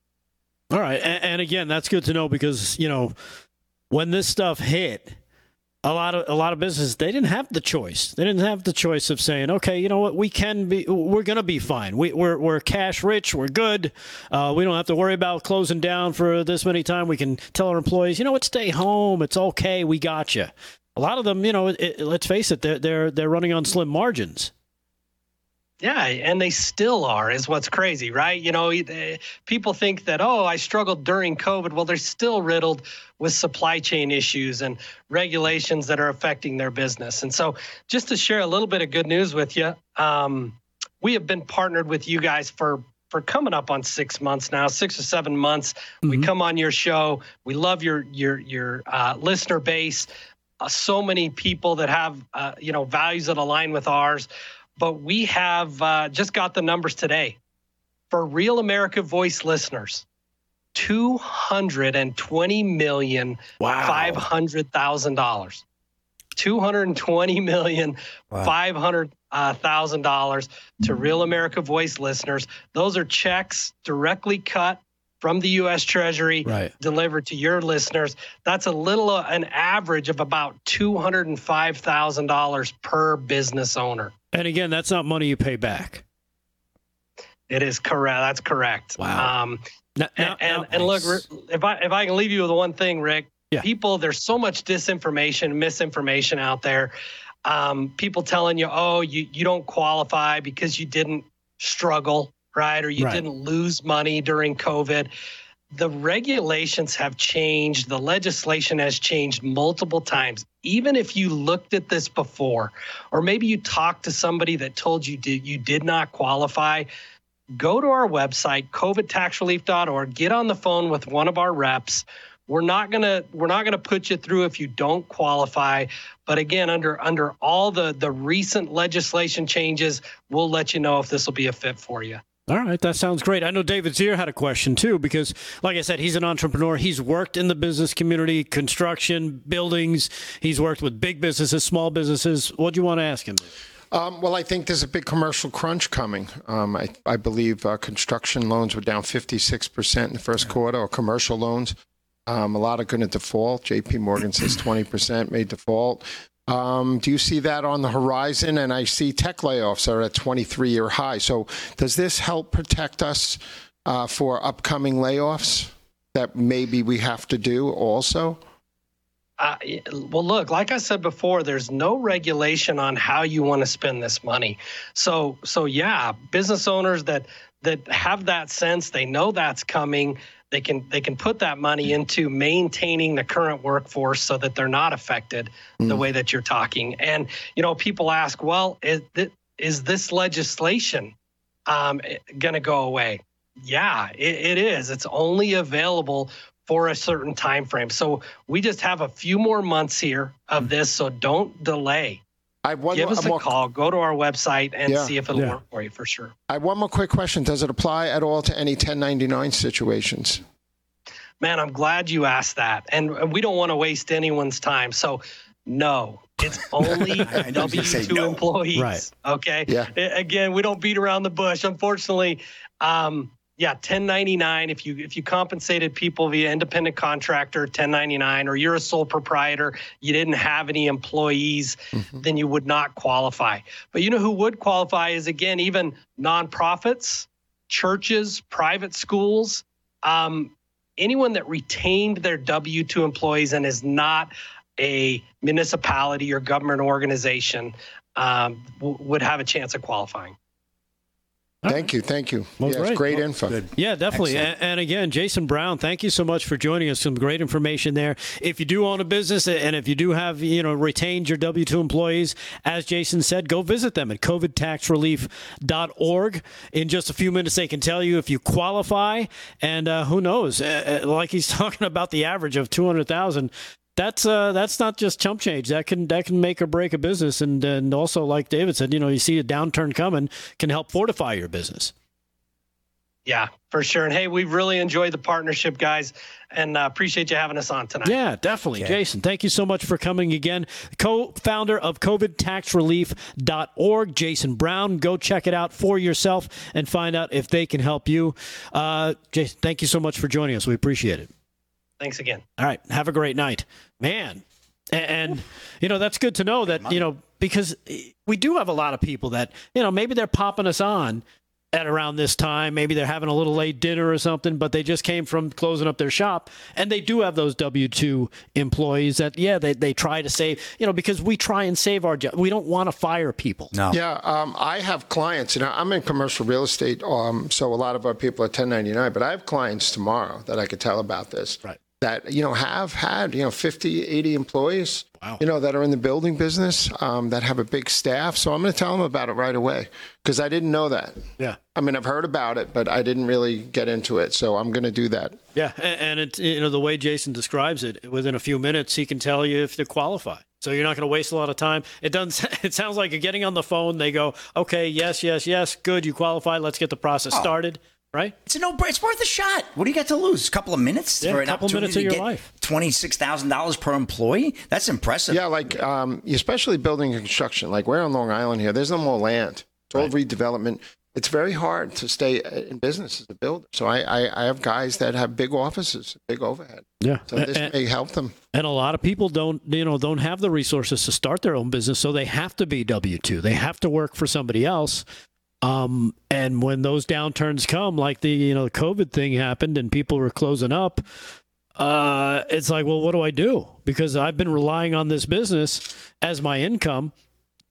All right, and, and again, that's good to know because you know when this stuff hit, a lot of a lot of businesses they didn't have the choice. They didn't have the choice of saying, okay, you know what, we can be, we're going to be fine. We, we're we're cash rich, we're good. Uh, we don't have to worry about closing down for this many time. We can tell our employees, you know what, stay home. It's okay. We got you. A lot of them, you know, it, let's face it, they're they're they're running on slim margins. Yeah, and they still are, is what's crazy, right? You know, eh, people think that, oh, I struggled during COVID. Well, they're still riddled with supply chain issues and regulations that are affecting their business. And so, just to share a little bit of good news with you, um, we have been partnered with you guys for for coming up on six months now, six or seven months. We come on your show. We love your your your uh, listener base. Uh, so many people that have uh, you know values that align with ours but we have uh, just got the numbers today for Real America Voice listeners. 220 million Wow. five hundred thousand dollars. 220 million five hundred uh, thousand dollars to Real America Voice listeners. Those are checks directly cut from the U.S. Treasury Right. delivered to your listeners. That's a little, uh, an average of about two hundred and five thousand dollars per business owner. And again, that's not money you pay back. It is correct. That's correct. Wow. Um, Now- and now- and, and look, if I if I can leave you with one thing, Rick. Yeah. People, there's so much disinformation, misinformation out there. Um, people telling you, oh, you you don't qualify because you didn't struggle, right, or you Right. didn't lose money during COVID. The regulations have changed. The legislation has changed multiple times. Even if you looked at this before, or maybe you talked to somebody that told you did, you did not qualify, go to our website covidtaxrelief.org get on the phone with one of our reps we're not going to we're not going to put you through if you don't qualify but again under under all the the recent legislation changes we'll let you know if this will be a fit for you All right, that sounds great. I know David Zier had a question too, because, like I said, he's an entrepreneur. He's worked in the business community, construction, buildings. He's worked with big businesses, small businesses. What do you want to ask him? Um, well, I think there's a big commercial crunch coming. Um, I, I believe uh, construction loans were down 56% in the first quarter, or commercial loans. Um, a lot are going to default. JP Morgan says 20% may default. Um, do you see that on the horizon? And I see tech layoffs are at 23 year high. So does this help protect us uh, for upcoming layoffs that maybe we have to do also? Uh, well, look, like I said before, there's no regulation on how you want to spend this money. So, so yeah, business owners that that have that sense, they know that's coming. They can they can put that money into maintaining the current workforce so that they're not affected the way that you're talking. And you know, people ask, well, is th- is this legislation um, going to go away? Yeah, it, it is. It's only available for a certain time frame. So we just have a few more months here of this. So don't delay. I have one Give more, us a more- call. Go to our website and Yeah. see if it'll Yeah. work for you for sure. I have one more quick question. Does it apply at all to any 1099 situations? Man, I'm glad you asked that. And and we don't want to waste anyone's time. So, no, it's [laughs] only I know you W two no. employees. Right. Okay. Yeah. Again, we don't beat around the bush. Unfortunately, um, yeah, 1099. If you if you compensated people via independent contractor, 1099, or you're a sole proprietor, you didn't have any employees, then you would not qualify. But you know who would qualify is again even nonprofits, churches, private schools. Um, anyone that retained their W 2 employees and is not a municipality or government organization um, w- would have a chance of qualifying. Thank you. Thank you. Well, yes, great. great Well, info. Good. Yeah, definitely. And, and again, Jason Brown, thank you so much for joining us. Some great information there. If you do own a business and if you do have, you know, retained your W 2 employees, as Jason said, go visit them at covidtaxrelief.org. In just a few minutes, they can tell you if you qualify. And uh, who knows? Uh, uh, like he's [laughs] talking about the average of 200,000 that's uh, that's not just chump change. That can that can make or break a business, and and also like David said, you know, you see a downturn coming, can help fortify your business. Yeah, for sure. And hey, we've really enjoyed the partnership, guys, and uh, appreciate you having us on tonight. Yeah, definitely. Jason, thank you so much for coming again. Co founder of COVIDTaxRelief.org, Jason Brown. Go check it out for yourself and find out if they can help you. Uh, Jason, thank you so much for joining us. We appreciate it. Thanks again. All right. Have a great night. Man. And, and, you know, that's good to know that, you know, because we do have a lot of people that, you know, maybe they're popping us on at around this time. Maybe they're having a little late dinner or something, but they just came from closing up their shop. And they do have those W 2 employees that, yeah, they, they try to save, you know, because we try and save our job. We don't want to fire people. No. Yeah, um, I have clients, and I'm in commercial real estate, um, so a lot of our people are 1099, but I have clients tomorrow that I could tell about this. Right. That, you know, have had, you know, 50, 80 employees, Wow. you know, that are in the building business, um, that have a big staff. So I'm going to tell them about it right away because I didn't know that. Yeah. I mean, I've heard about it, but I didn't really get into it. So I'm going to do that. Yeah, and it's you know the way Jason describes it. Within a few minutes, he can tell you if they qualify. So you're not going to waste a lot of time. It doesn't. [laughs] It sounds like you're getting on the phone. They go, okay, yes, yes, yes, good, you qualify. Let's get the process Oh. started. Right? It's a no. It's worth a shot. What do you got to lose? A couple of minutes Yeah, for a an couple opportunity minutes of to your get life. Twenty six thousand dollars per employee. That's impressive. Yeah, like um, especially building and construction. Like we're on Long Island here. There's no more land. It's all redevelopment. It's very hard to stay in business as a builder. So I, I, I have guys that have big offices, big overhead. Yeah. So this may help them. And a lot of people don't, you know, don't have the resources to start their own business, so they have to be W two. They have to work for somebody else. Um, and when those downturns come, like the you know the COVID thing happened, and people were closing up, uh, it's like, well, what do I do? Because I've been relying on this business as my income.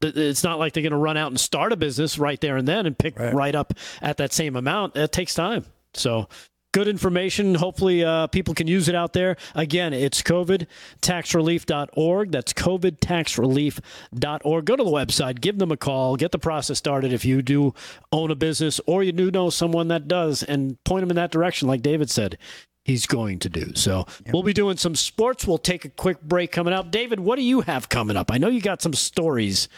It's not like they're going to run out and start a business right there and then and pick right, up at that same amount. It takes time. So good information. Hopefully, uh, people can use it out there. Again, it's covidtaxrelief.org. That's covidtaxrelief.org. Go to the website, give them a call, get the process started if you do own a business or you do know someone that does, and point them in that direction, like David said. He's going to do so. We'll be doing some sports. We'll take a quick break coming up. David, what do you have coming up? I know you got some stories.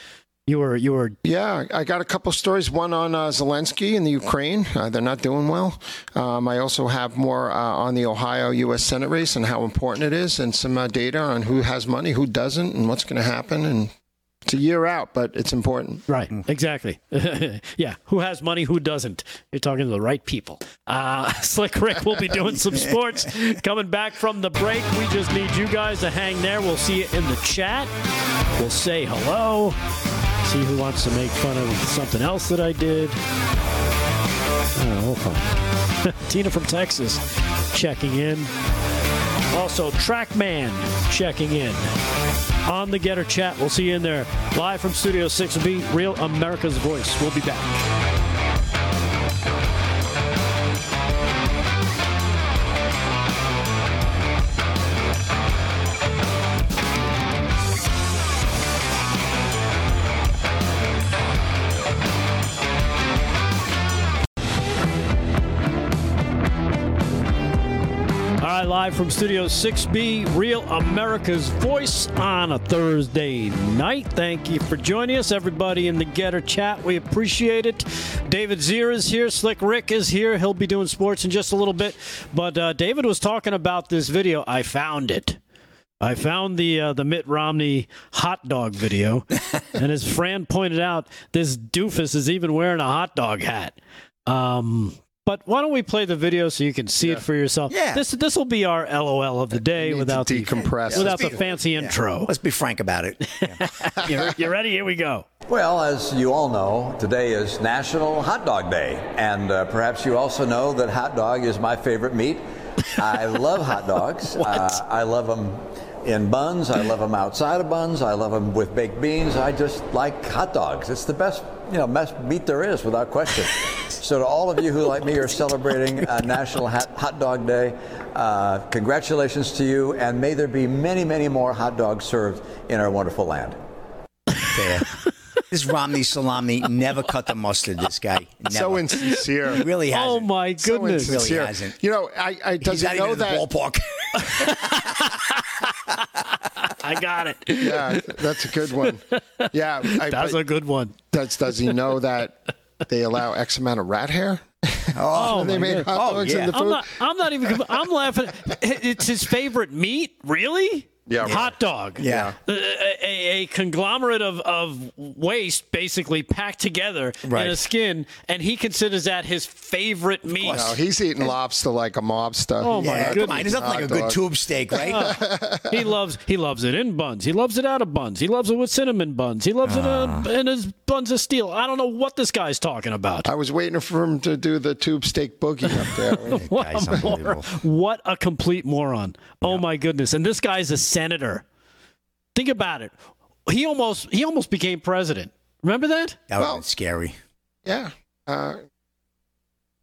You were you were Yeah, I got a couple stories. One on uh, Zelensky in the Ukraine. Uh, they're not doing well. Um, I also have more uh, on the Ohio U.S. Senate race and how important it is, and some uh, data on who has money, who doesn't, and what's going to happen. And it's a year out, but it's important. Right, exactly. [laughs] yeah, who has money, who doesn't? You're talking to the right people. Uh, [laughs] Slick Rick will be doing some [laughs] sports. Coming back from the break, we just need you guys to hang there. We'll see you in the chat. We'll say hello. See who wants to make fun of something else that I did. Oh. [laughs] Tina from Texas checking in. Also, Trackman checking in on the Gettr chat. We'll see you in there. Live from Studio 6B, Real America's Voice. We'll be back. Live from Studio 6B, Real America's Voice on a Thursday night. Thank you for joining us, everybody in the Gettr chat. We appreciate it. David Zier is here. Slick Rick is here. He'll be doing sports in just a little bit. But uh, David was talking about this video. I found it. I found the uh, the Mitt Romney hot dog video, [laughs] and as Fran pointed out, this doofus is even wearing a hot dog hat. Um, but why don't we play the video so you can see yeah. it for yourself? Yeah. This this will be our LOL of the day without the decompress without the fancy intro. Let's be frank about it. [laughs] you you ready? Here we go. Well, as you all know, today is National Hot Dog Day, and uh, perhaps you also know that hot dog is my favorite meat. I love hot dogs. [laughs] uh, I love them in buns. I love them outside of buns. I love them with baked beans. I just like hot dogs. It's the best, you know, best meat there is, without question. [laughs] so to all of you who, like me, are celebrating National Hot Dog Day, uh, congratulations to you, and may there be many, many more hot dogs served in our wonderful land. [laughs] This Romney salami never cut the mustard. This guy never. so insincere. He really hasn't. Oh my goodness! So really hasn't. You know, I, I does He's he not know even that? in the ballpark. [laughs] I got it. Yeah, that's a good one. Yeah, I, That's I- a good one. does does he know that they allow X amount of rat hair? Oh, [laughs] they made God. hot Oh, dogs yeah. in the I'm food. not. I'm not even. I'm laughing. It's his favorite meat. Really? Yeah, right. Hot dog. Yeah. A, a, a conglomerate of, of waste basically packed together Right. in a skin, and he considers that his favorite meat. No, he's eating lobster like a mobster. Oh, my yeah, come goodness. on. There's nothing like a Hot good tube steak, right? [laughs] He loves he loves it in buns. He loves it out of buns. He loves it with cinnamon buns. He loves Ah. it in, in his buns of steel. I don't know what this guy's talking about. I was waiting for him to do the tube steak boogie up there. [laughs] What Guy's a, mor- what a complete moron. Oh my goodness. And this guy's a senator. Think about it. He almost he almost became president. Remember that? That would Well- scary. yeah, uh,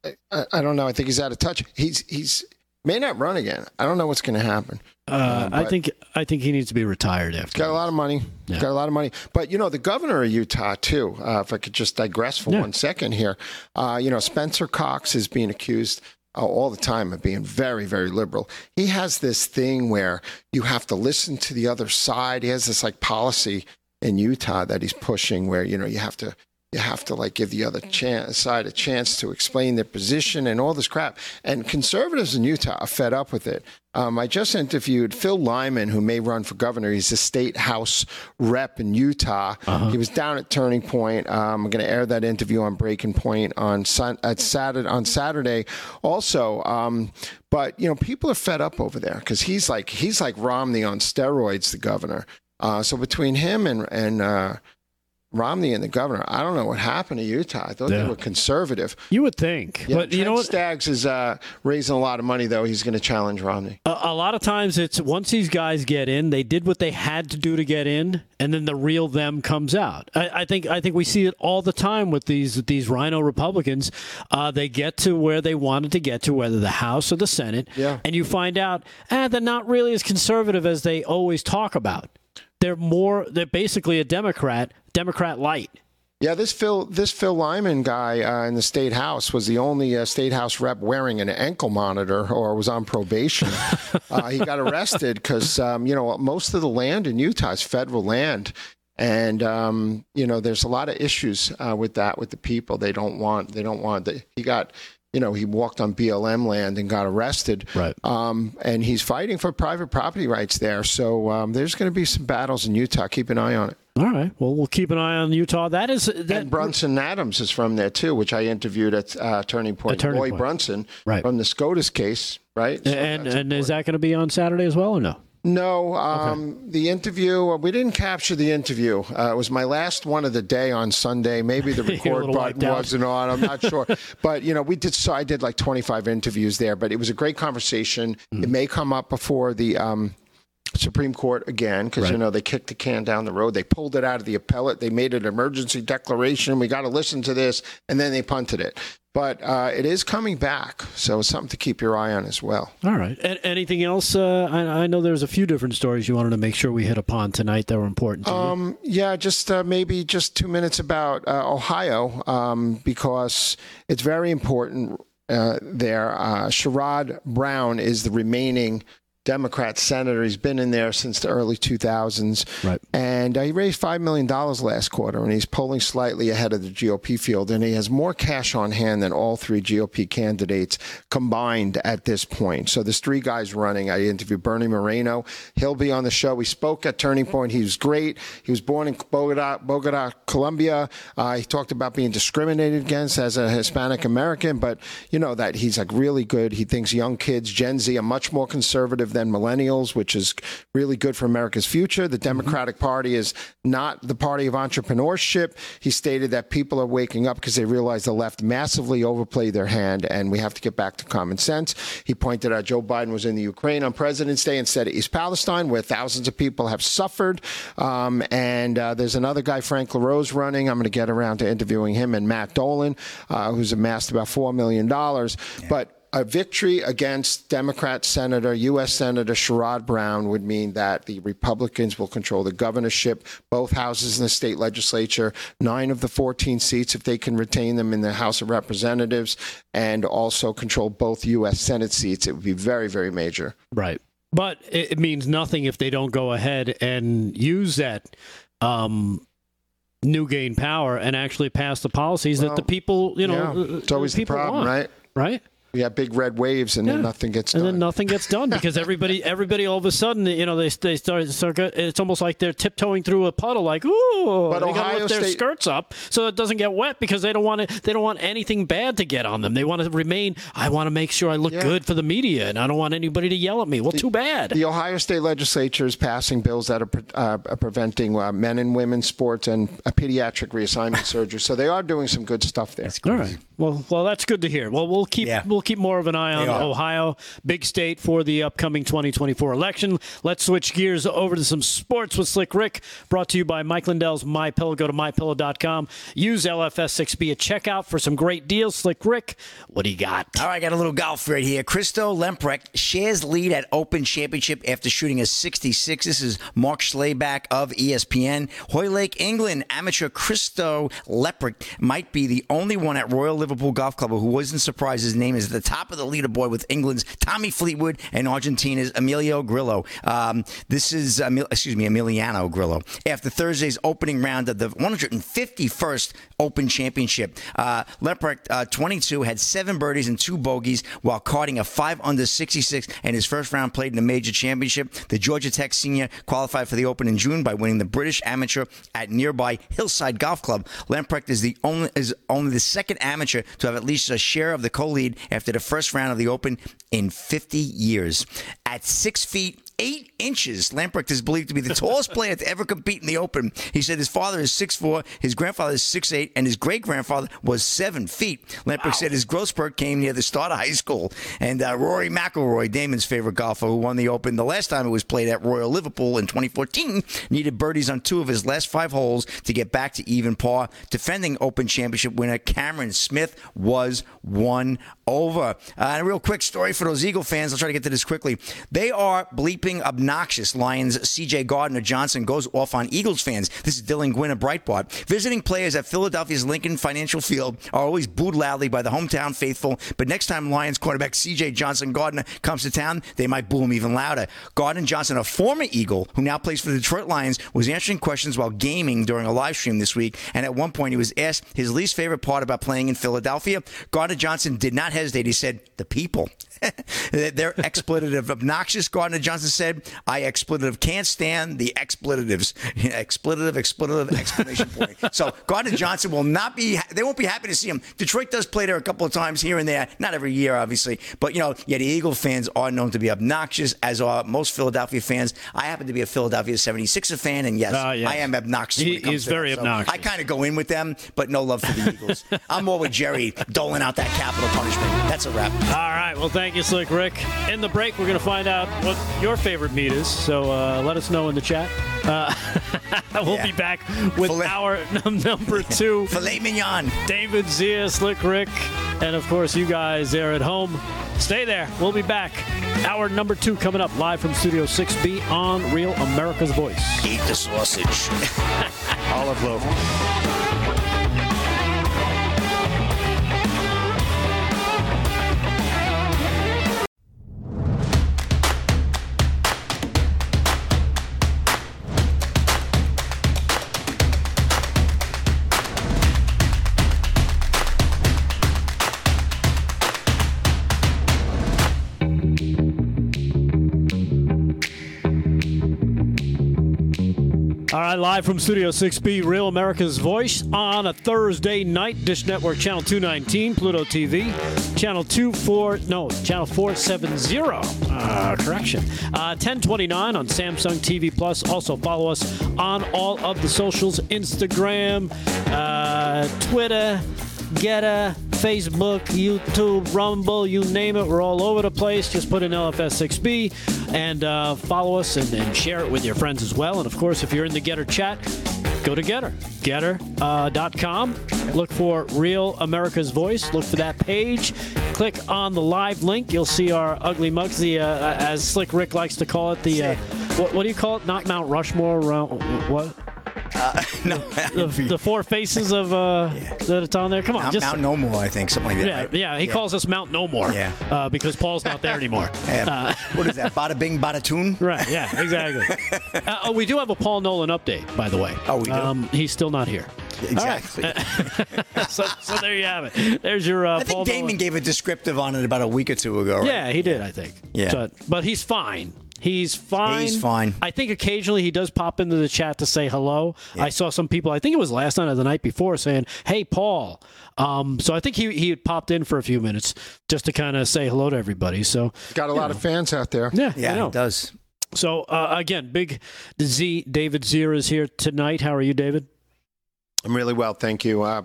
I, I, I don't know. I think he's out of touch. He's he's may not run again. I don't know what's going to happen. Uh, I think I think he needs to be retired after. Got a lot of money. Yeah. Got a lot of money. But you know, the governor of Utah too. Uh, if I could just digress for Yeah. one second here, uh, you know, Spencer Cox is being accused. Uh, all the time of being very, very liberal. He has this thing where you have to listen to the other side. He has this like policy in Utah that he's pushing where, you know, you have to you have to like give the other chan side a chance to explain their position and all this crap. And conservatives in Utah are fed up with it. Um, I just interviewed Phil Lyman, who may run for governor. He's a state house rep in Utah. He was down at Turning Point. Um, I'm going to air that interview on Breaking Point on sun, at Saturday on Saturday. Also, um, but you know, people are fed up over there because he's like he's like Romney on steroids, the governor. Uh, so between him and and uh, Romney and the governor, I don't know what happened to Utah. I thought Yeah. they were conservative. You would think, Yeah, but you know what? Staggs is uh, raising a lot of money though. He's going to challenge Romney. A, a lot of times it's once these guys get in, they did what they had to do to get in, and then the real them comes out. I, I think I think we see it all the time with these these RINO Republicans. Uh, they get to where they wanted to get to, whether the House or the Senate, Yeah. and you find out, eh, they're not really as conservative as they always talk about. They're more. They're basically a Democrat, Democrat light. Yeah, this Phil this Phil Lyman guy uh, in the state house was the only uh, state house rep wearing an ankle monitor or was on probation. [laughs] uh, he got arrested because um, you know most of the land in Utah is federal land, and um, you know there's a lot of issues uh, with that with the people. They don't want they don't want that. He got you know he walked on BLM land and got arrested. Right. Um, and he's fighting for private property rights there. So um, there's going to be some battles in Utah. Keep an eye on it. All right. Well, we'll keep an eye on Utah. That is that. And Brunson Adams is from there too, which I interviewed at uh, Turning Point. Turning Roy Point. Brunson Right. from the SCOTUS case, right? So and and is that going to be on Saturday as well or no? No, um, the interview, uh, we didn't capture the interview. Uh, it was my last one of the day on Sunday. Maybe the [laughs] record button wasn't on. I'm not sure. [laughs] but, you know, we did, so I did like 25 interviews there, but it was a great conversation. Hmm. It may come up before the, um, Supreme Court again because you know they kicked the can down the road. They pulled it out of the appellate. They made an emergency declaration. We got to listen to this, and then they punted it. But uh, it is coming back, so it's something to keep your eye on as well. All right. A- anything else? Uh, I, I know there's a few different stories you wanted to make sure we hit upon tonight that were important to you. Um, yeah, just uh, maybe just two minutes about uh, Ohio um, because it's very important. uh, there. Uh, Sherrod Brown is the remaining Democrat senator. He's been in there since the early 2000s. Right. And uh, he raised $5 million last quarter, and he's polling slightly ahead of the GOP field. And he has more cash on hand than all three GOP candidates combined at this point. So there's three guys running. I interviewed Bernie Moreno. He'll be on the show. He spoke at Turning Point. He was great. He was born in Bogota, Bogota Colombia. Uh, he talked about being discriminated against as a Hispanic American, but you know that he's like really good. He thinks young kids, Gen Z, are much more conservative than millennials, which is really good for America's future. The Democratic mm-hmm. Party is not the party of entrepreneurship. He stated that people are waking up because they realize the left massively overplayed their hand and we have to get back to common sense. He pointed out Joe Biden was in the Ukraine on President's Day instead of East Palestine, where thousands of people have suffered. Um, and uh, there's another guy, Frank LaRose, running. I'm going to get around to interviewing him and Matt Dolan, uh, who's amassed about $4 million. Yeah. But a victory against Democrat Senator, U.S. Senator Sherrod Brown would mean that the Republicans will control the governorship, both houses in the state legislature, nine of the 14 seats if they can retain them in the House of Representatives, and also control both U.S. Senate seats. It would be very, very major. Right. But it means nothing if they don't go ahead and use that um, new gain power and actually pass the policies well, that the people, you know, yeah. it's always the problem, want, right? Right we have big red waves and yeah. then nothing gets done. And then nothing gets done because [laughs] everybody, everybody, all of a sudden, you know, they they start, start it's almost like they're tiptoeing through a puddle, like ooh, but they got to lift their State... skirts up so it doesn't get wet because they don't want to, they don't want anything bad to get on them. They want to remain. I want to make sure I look yeah. good for the media, and I don't want anybody to yell at me. Well, the, too bad. The Ohio State Legislature is passing bills that are uh, preventing uh, men and women's sports and a pediatric reassignment [laughs] surgery. So they are doing some good stuff there. All right. Well, well, that's good to hear. Well, we'll keep yeah. we'll keep more of an eye on Ohio, big state for the upcoming 2024 election. Let's switch gears over to some sports with Slick Rick, brought to you by Mike Lindell's My Pillow. Go to mypillow.com. Use LFS6B at checkout for some great deals. Slick Rick, what do you got? All right, I got a little golf right here. Christo Lamprecht shares lead at Open Championship after shooting a 66. This is Mark Schlabach of ESPN. Hoylake, England, amateur Christo Lamprecht might be the only one at Royal Liverpool Golf Club who wasn't surprised his name is at the top of the leaderboard with England's Tommy Fleetwood and Argentina's Emilio Grillo. Um, this is, excuse me, Emiliano Grillo. After Thursday's opening round of the 151st Open Championship, uh, Lamprecht, uh, 22, had seven birdies and two bogeys while carding a 5 under 66 and his first round played in a major championship. The Georgia Tech senior qualified for the Open in June by winning the British Amateur at nearby Hillside Golf Club. Lamprecht is the only is only the second amateur to have at least a share of the co lead after the first round of the Open in 50 years. At six feet, eight inches. Lamprecht is believed to be the tallest player to ever compete in the Open. He said his father is 6'4", his grandfather is 6'8", and his great grandfather was seven feet. Lamprecht wow. said his growth spurt came near the start of high school. And uh, Rory McIlroy, Damon's favorite golfer, who won the Open the last time it was played at Royal Liverpool in 2014, needed birdies on two of his last five holes to get back to even par. Defending Open Championship winner Cameron Smith was one over. Uh, and a real quick story for those Eagle fans. I'll try to get to this quickly. They are bleeping obnoxious. Lions CJ Gardner Johnson goes off on Eagles fans. This is Dylan Gwynn of Breitbart. Visiting players at Philadelphia's Lincoln Financial Field are always booed loudly by the hometown faithful. But next time Lions quarterback CJ Johnson Gardner comes to town, they might boo him even louder. Gardner Johnson, a former Eagle who now plays for the Detroit Lions, was answering questions while gaming during a live stream this week. And at one point, he was asked his least favorite part about playing in Philadelphia. Gardner Johnson did not hesitate. He said, the people. [laughs] They're expletive obnoxious. Gardner Johnson said, I expletive can't stand the expletives. [laughs] expletive, expletive, exclamation point. [laughs] So Gardner Johnson will not be, they won't be happy to see him. Detroit does play there a couple of times here and there, not every year, obviously. But, you know, yeah, the Eagle fans are known to be obnoxious, as are most Philadelphia fans. I happen to be a Philadelphia 76er fan, and yes, uh, yes. I am obnoxious. He is very that. obnoxious. So I kind of go in with them, but no love for the Eagles. I'm more with Jerry doling out that capital punishment. That's a wrap. All right. Well, thank you, Slick Rick. In the break, we're going to find out what your favorite meat is. So uh, let us know in the chat. Uh, [laughs] we'll yeah. be back with Filet. our number two. [laughs] Filet mignon. David Zier, Slick Rick, and of course, you guys there at home. Stay there. We'll be back. Hour number two coming up live from Studio 6B on Real America's Voice. Eat the sausage. [laughs] Olive loaf. Live from Studio 6B, Real America's Voice on a Thursday night. Dish Network Channel 219, Pluto TV, Channel 24, no, Channel 470. Uh, correction. Uh, 1029 on Samsung TV Plus. Also follow us on all of the socials Instagram, uh, Twitter, Gettr, Facebook, YouTube, Rumble, you name it. We're all over the place. Just put in LFS6B and uh, follow us and, and, share it with your friends as well. And of course, if you're in the Gettr chat, go to Gettr, Gettr.com. Uh, Look for Real America's Voice. Look for that page. Click on the live link. You'll see our ugly mugs, the uh, as Slick Rick likes to call it, the uh, what, what, do you call it? Not Mount Rushmore. what? Uh, [laughs] no, the, the, four faces of uh, yeah. that it's on there. Come on, Mount, just Mount No More, I think, something like that. Yeah, right? yeah. He yeah. calls us Mount No More. Yeah, uh, because Paul's not there anymore. [laughs] uh, [laughs] what is that? Bada Bing, Bada Tune. Right. Yeah. Exactly. Uh, oh, we do have a Paul Nolan update, by the way. Oh, we do. Um, he's still not here. Exactly. Right. so, so, there you have it. There's your. Uh, I think Paul Damon Nolan. gave a descriptive on it about a week or two ago. Right? Yeah, he did. I think. Yeah. So, but he's fine. He's fine. He's fine. I think occasionally he does pop into the chat to say hello. Yeah. I saw some people, I think it was last night or the night before, saying, Hey, Paul. Um, so I think he, he had popped in for a few minutes just to kind of say hello to everybody. So, got a lot know. of fans out there. Yeah, yeah, it does. So, uh, again, big Z, David Zier is here tonight. How are you, David? I'm really well, thank you. Uh,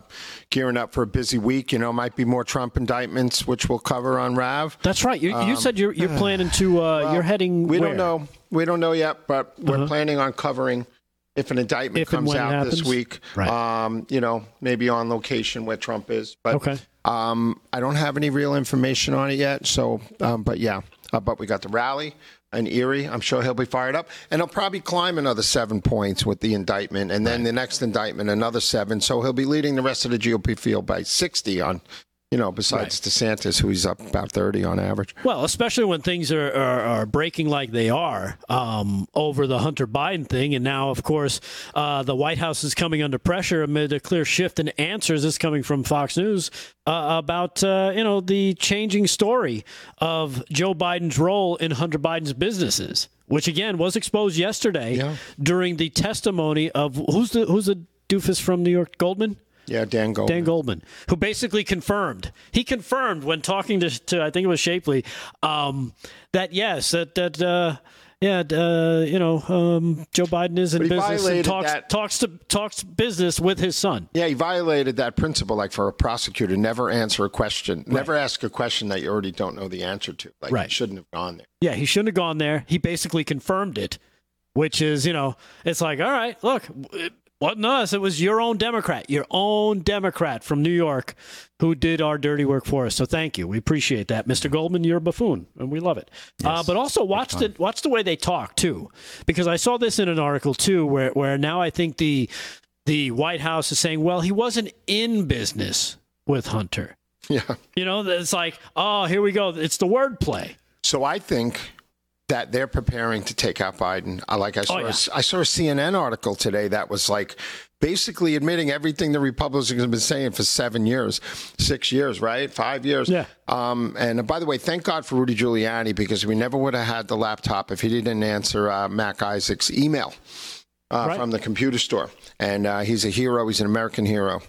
gearing up for a busy week. You know, might be more Trump indictments, which we'll cover on Rav. That's right. You, um, you said you're you're planning to. Uh, [sighs] well, you're heading. We where? don't know. We don't know yet, but we're uh-huh. planning on covering if an indictment if comes out this week. Right. Um, you know, maybe on location where Trump is. But okay. um, I don't have any real information on it yet. So, um, but yeah. Uh, but we got the rally in Erie. I'm sure he'll be fired up, and he'll probably climb another seven points with the indictment, and then the next indictment another seven. So he'll be leading the rest of the GOP field by 60 on you know, besides right. DeSantis, who he's up about 30 on average. Well, especially when things are, are, are breaking like they are um, over the Hunter Biden thing. And now, of course, uh, the White House is coming under pressure amid a clear shift in answers. This coming from Fox News uh, about, uh, you know, the changing story of Joe Biden's role in Hunter Biden's businesses, which, again, was exposed yesterday yeah. during the testimony of who's the, who's the doofus from New York, Goldman? Yeah, Dan Goldman. Dan Goldman, who basically confirmed. He confirmed when talking to, to I think it was Shapley, um, that yes, that that uh, yeah, uh, you know, um, Joe Biden is in business and talks that, talks to talks business with his son. Yeah, he violated that principle. Like for a prosecutor, never answer a question, right. never ask a question that you already don't know the answer to. Like right. he shouldn't have gone there. Yeah, he shouldn't have gone there. He basically confirmed it which is, you know, it's like, all right, look, wasn't us. It was your own Democrat, your own Democrat from New York who did our dirty work for us. So thank you. We appreciate that. Mr. Goldman, you're a buffoon, and we love it. Uh, yes. Uh, but also watch the watch the way they talk too. Because I saw this in an article too, where where now I think the the White House is saying, well, he wasn't in business with Hunter. Yeah. You know, it's like, oh, here we go. It's the wordplay. So I think that they're preparing to take out Biden. Like I saw, oh, yeah. a, I saw a CNN article today that was like basically admitting everything the Republicans have been saying for seven years, six years, right? Five years. Yeah. Um, and by the way, thank God for Rudy Giuliani because we never would have had the laptop if he didn't answer uh, Mac Isaac's email. Uh, right. From the computer store, and uh, he's a hero. He's an American hero.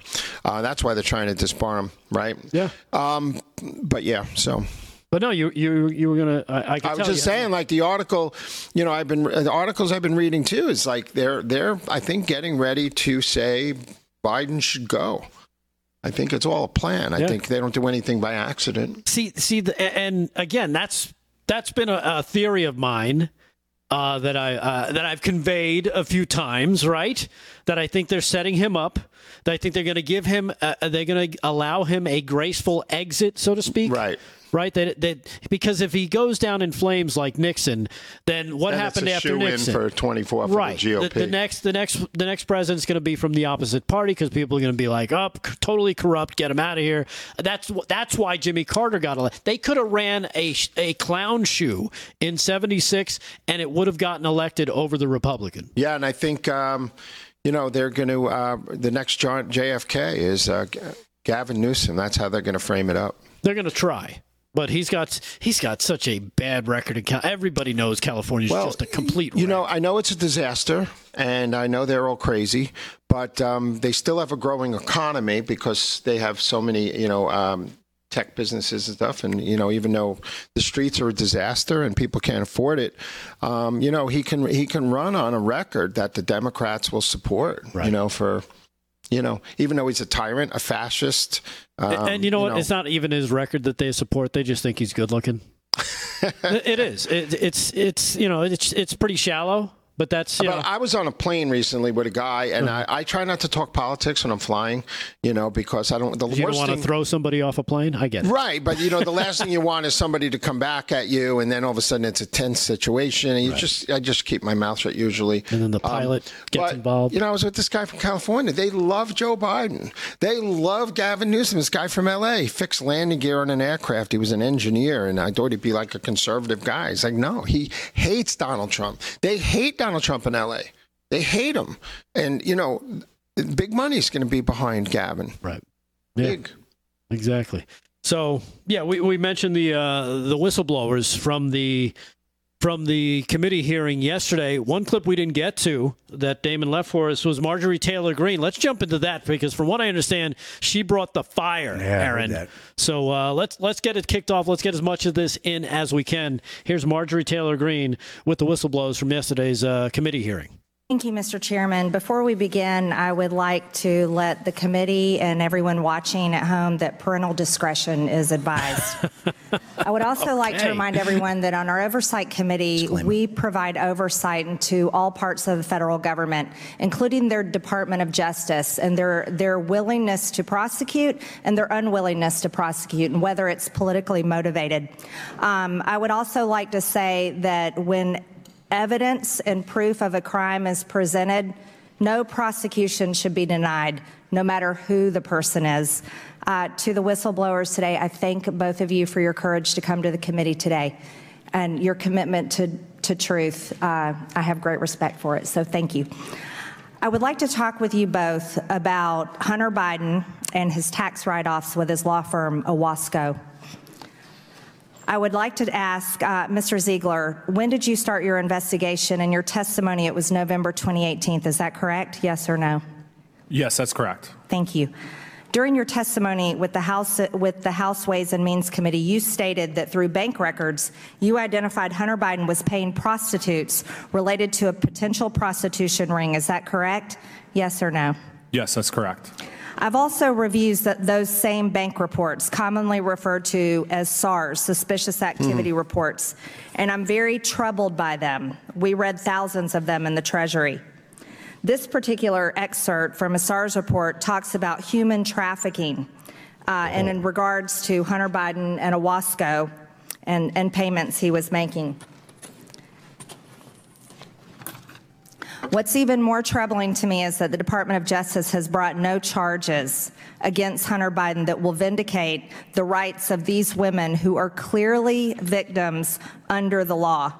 Uh, that's why they're trying to disbar him, right? Yeah. Um, but yeah, so but no, you you you were gonna. I, I, I was just you. saying, like the article, you know, I've been the articles I've been reading too is like they're they're I think getting ready to say Biden should go. I think it's all a plan. I think they don't do anything by accident. See, see, the, and again, that's that's been a, a theory of mine uh, that I uh, that I've conveyed a few times. Right, that I think they're setting him up. That I think they're going to give him. Uh, they're going to allow him a graceful exit, so to speak. Right right? That that because if he goes down in flames like Nixon, then what then happened after Nixon? for 24 for right. the GOP. The, the, next the next the next president's going to be from the opposite party because people are going to be like, "Up, oh, totally corrupt, get him out of here." That's that's why Jimmy Carter got elected. They could have ran a a clown shoe in 76 and it would have gotten elected over the Republican. Yeah, and I think um, you know, they're going to uh, the next John, JFK is uh, Gavin Newsom. That's how they're going to frame it up. They're going to try. But he's got he's got such a bad record in Cal- everybody knows California's Well, just a complete You know. I know it's a disaster, and I know they're all crazy, but um, they still have a growing economy because they have so many, you know, um, tech businesses and stuff. And you know, even though the streets are a disaster and people can't afford it, um, you know, he can he can run on a record that the Democrats will support. You know, for you know, even though he's a tyrant, a fascist. Um, and you know what? It's not even his record that they support. They just think he's good looking. [laughs] it is. It, it's it's you know it's it's pretty shallow. But that's you But know, I was on a plane recently with a guy, and I, I try not to talk politics when I'm flying, you know, because I don't. The you don't want to throw somebody off a plane. I get it. Right, but you know the last thing you [laughs] want is somebody to come back at you, and then all of a sudden it's a tense situation, and you just I just keep my mouth shut usually. And then the Um, pilot gets but, involved. You know, I was with this guy from California. They love Joe Biden. They love Gavin Newsom. This guy from L.A. fixed landing gear on an aircraft. He was an engineer, and I thought he'd be like a conservative guy. He's like, no, he hates Donald Trump. They hate Donald Trump in L.A. They hate him, and you know, big money's going to be behind Gavin. Right. Yeah. Big. Exactly. So yeah, we, we mentioned the uh, the whistleblowers from the from the committee hearing yesterday. One clip we didn't get to that Damon left for us was Marjorie Taylor Greene. Let's jump into that because from what I understand, she brought the fire, heard Aaron. So uh, let's let's get it kicked off. Let's get as much of this in as we can. Here's Marjorie Taylor Greene with the whistleblowers from yesterday's uh, committee hearing. Thank you, Mr. Chairman. Before we begin, I would like to let the committee and everyone watching at home that parental discretion is advised. I would also [laughs] like to Okay. remind everyone that on our oversight committee, we provide oversight into all parts of the federal government, including their Department of Justice and their their willingness to prosecute and their unwillingness to prosecute, and whether it's politically motivated. Um, I would also like to say that when evidence and proof of a crime is presented, no prosecution should be denied, no matter who the person is. Uh, to the whistleblowers today, I thank both of you for your courage to come to the committee today and your commitment to, to truth. Uh, I have great respect for it, so thank you. I would like to talk with you both about Hunter Biden and his tax write offs with his law firm, Owasco. I would like to ask uh, Mr. Ziegler, when did you start your investigation? In your testimony, it was November 2018. Is that correct? Yes or no? Yes, that's correct. Thank you. During your testimony with the House with the House Ways and Means Committee, you stated that through bank records, you identified Hunter Biden was paying prostitutes related to a potential prostitution ring. Is that correct? Yes or no? Yes, that's correct. I've also reviewed that those same bank reports, commonly referred to as SARS, suspicious activity reports, and I'm very troubled by them. We read thousands of them in the Treasury. This particular excerpt from a SARS report talks about human trafficking, uh, and in regards to Hunter Biden and Owasco and, and payments he was making. What's even more troubling to me is that the Department of Justice has brought no charges against Hunter Biden that will vindicate the rights of these women who are clearly victims under the law.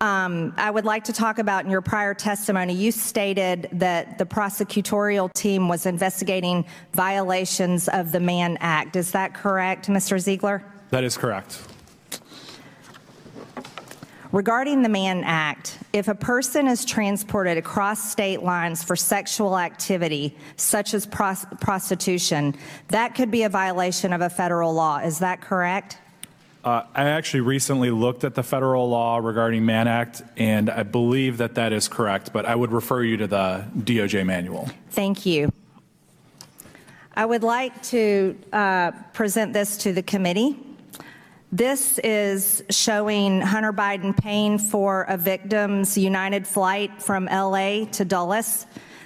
Um, I would like to talk about in your prior testimony, you stated that the prosecutorial team was investigating violations of the Mann Act. Is that correct, Mr. Ziegler? That is correct. Regarding the Mann Act, if a person is transported across state lines for sexual activity, such as pros- prostitution, that could be a violation of a federal law. Is that correct? Uh, I actually recently looked at the federal law regarding Mann Act, and I believe that that is correct, but I would refer you to the DOJ manual. Thank you. I would like to uh, present this to the committee. This is showing Hunter Biden paying for a victim's United flight from LA to Dulles.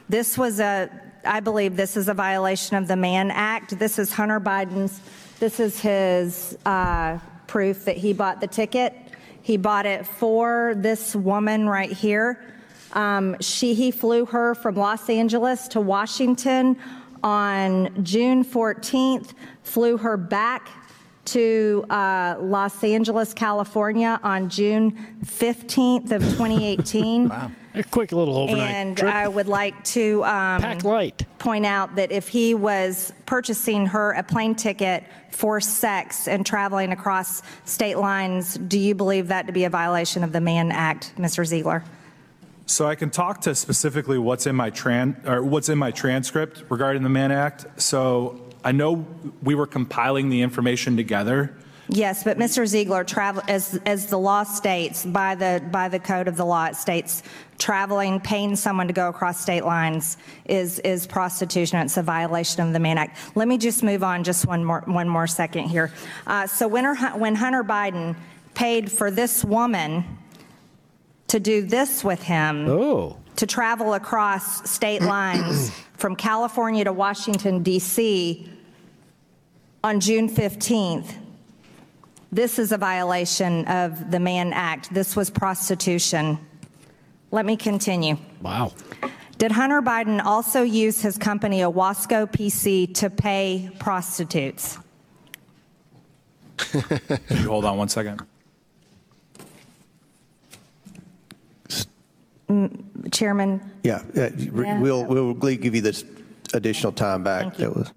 This was a, I believe this is a violation of the Mann Act. This is Hunter Biden's, this is his uh, proof that he bought the ticket. He bought it for this woman right here. Um, she, he flew her from Los Angeles to Washington on June 14th, flew her back to uh, Los Angeles, California on June 15th of 2018. [laughs] wow. A quick little overnight And trip. I would like to um, Pack light. point out that if he was purchasing her a plane ticket for sex and traveling across state lines, do you believe that to be a violation of the Mann Act, Mr. Ziegler? So I can talk to specifically what's in my tran or what's in my transcript regarding the Mann Act. So I know we were compiling the information together. Yes, but Mr. Ziegler, travel, as, as the law states, by the, by the code of the law, it states traveling, paying someone to go across state lines is, is prostitution. It's a violation of the Mann Act. Let me just move on just one more, one more second here. Uh, so when, her, when Hunter Biden paid for this woman to do this with him, Oh. to travel across state lines from California to Washington, D.C. on June 15th, this is a violation of the Mann Act. This was prostitution. Let me continue. Wow. Did Hunter Biden also use his company, Owasco PC, to pay prostitutes? You hold on one second? Chairman, Yeah, uh, Yeah. we'll, we'll give you this additional time back. Thank you. That was.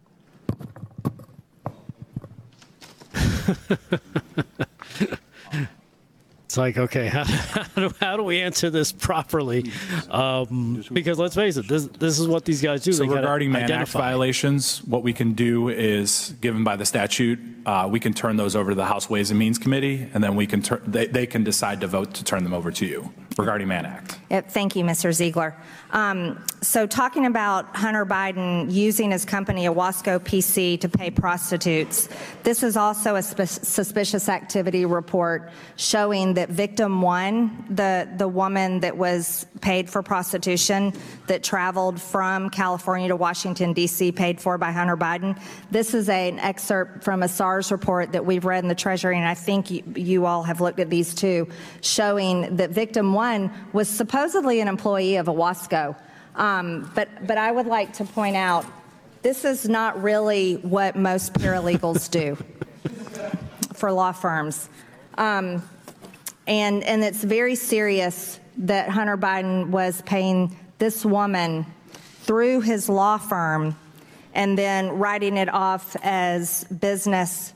It's like, okay, [laughs] how, how, do, how do we answer this properly? Um, because let's face it, this, this is what these guys do. So They regarding Mann Act violations, what we can do is, given by the statute, uh, we can turn those over to the House Ways and Means Committee, and then we can turn, they, they can decide to vote to turn them over to you regarding Mann Act. Yep, Thank you, Mr. Ziegler. Um, So talking about Hunter Biden using his company, Owasco PC, to pay prostitutes, this is also a sp- suspicious activity report showing that victim one, the, the woman that was paid for prostitution, that traveled from California to Washington, D.C., paid for by Hunter Biden, this is a- an excerpt from a SARS report that we've read in the Treasury, and I think you, you all have looked at these too, showing that victim one was supposedly an employee of Owasco. Um, but, but I would like to point out this is not really what most paralegals do [laughs] for law firms. Um, and, and it's very serious that Hunter Biden was paying this woman through his law firm and then writing it off as business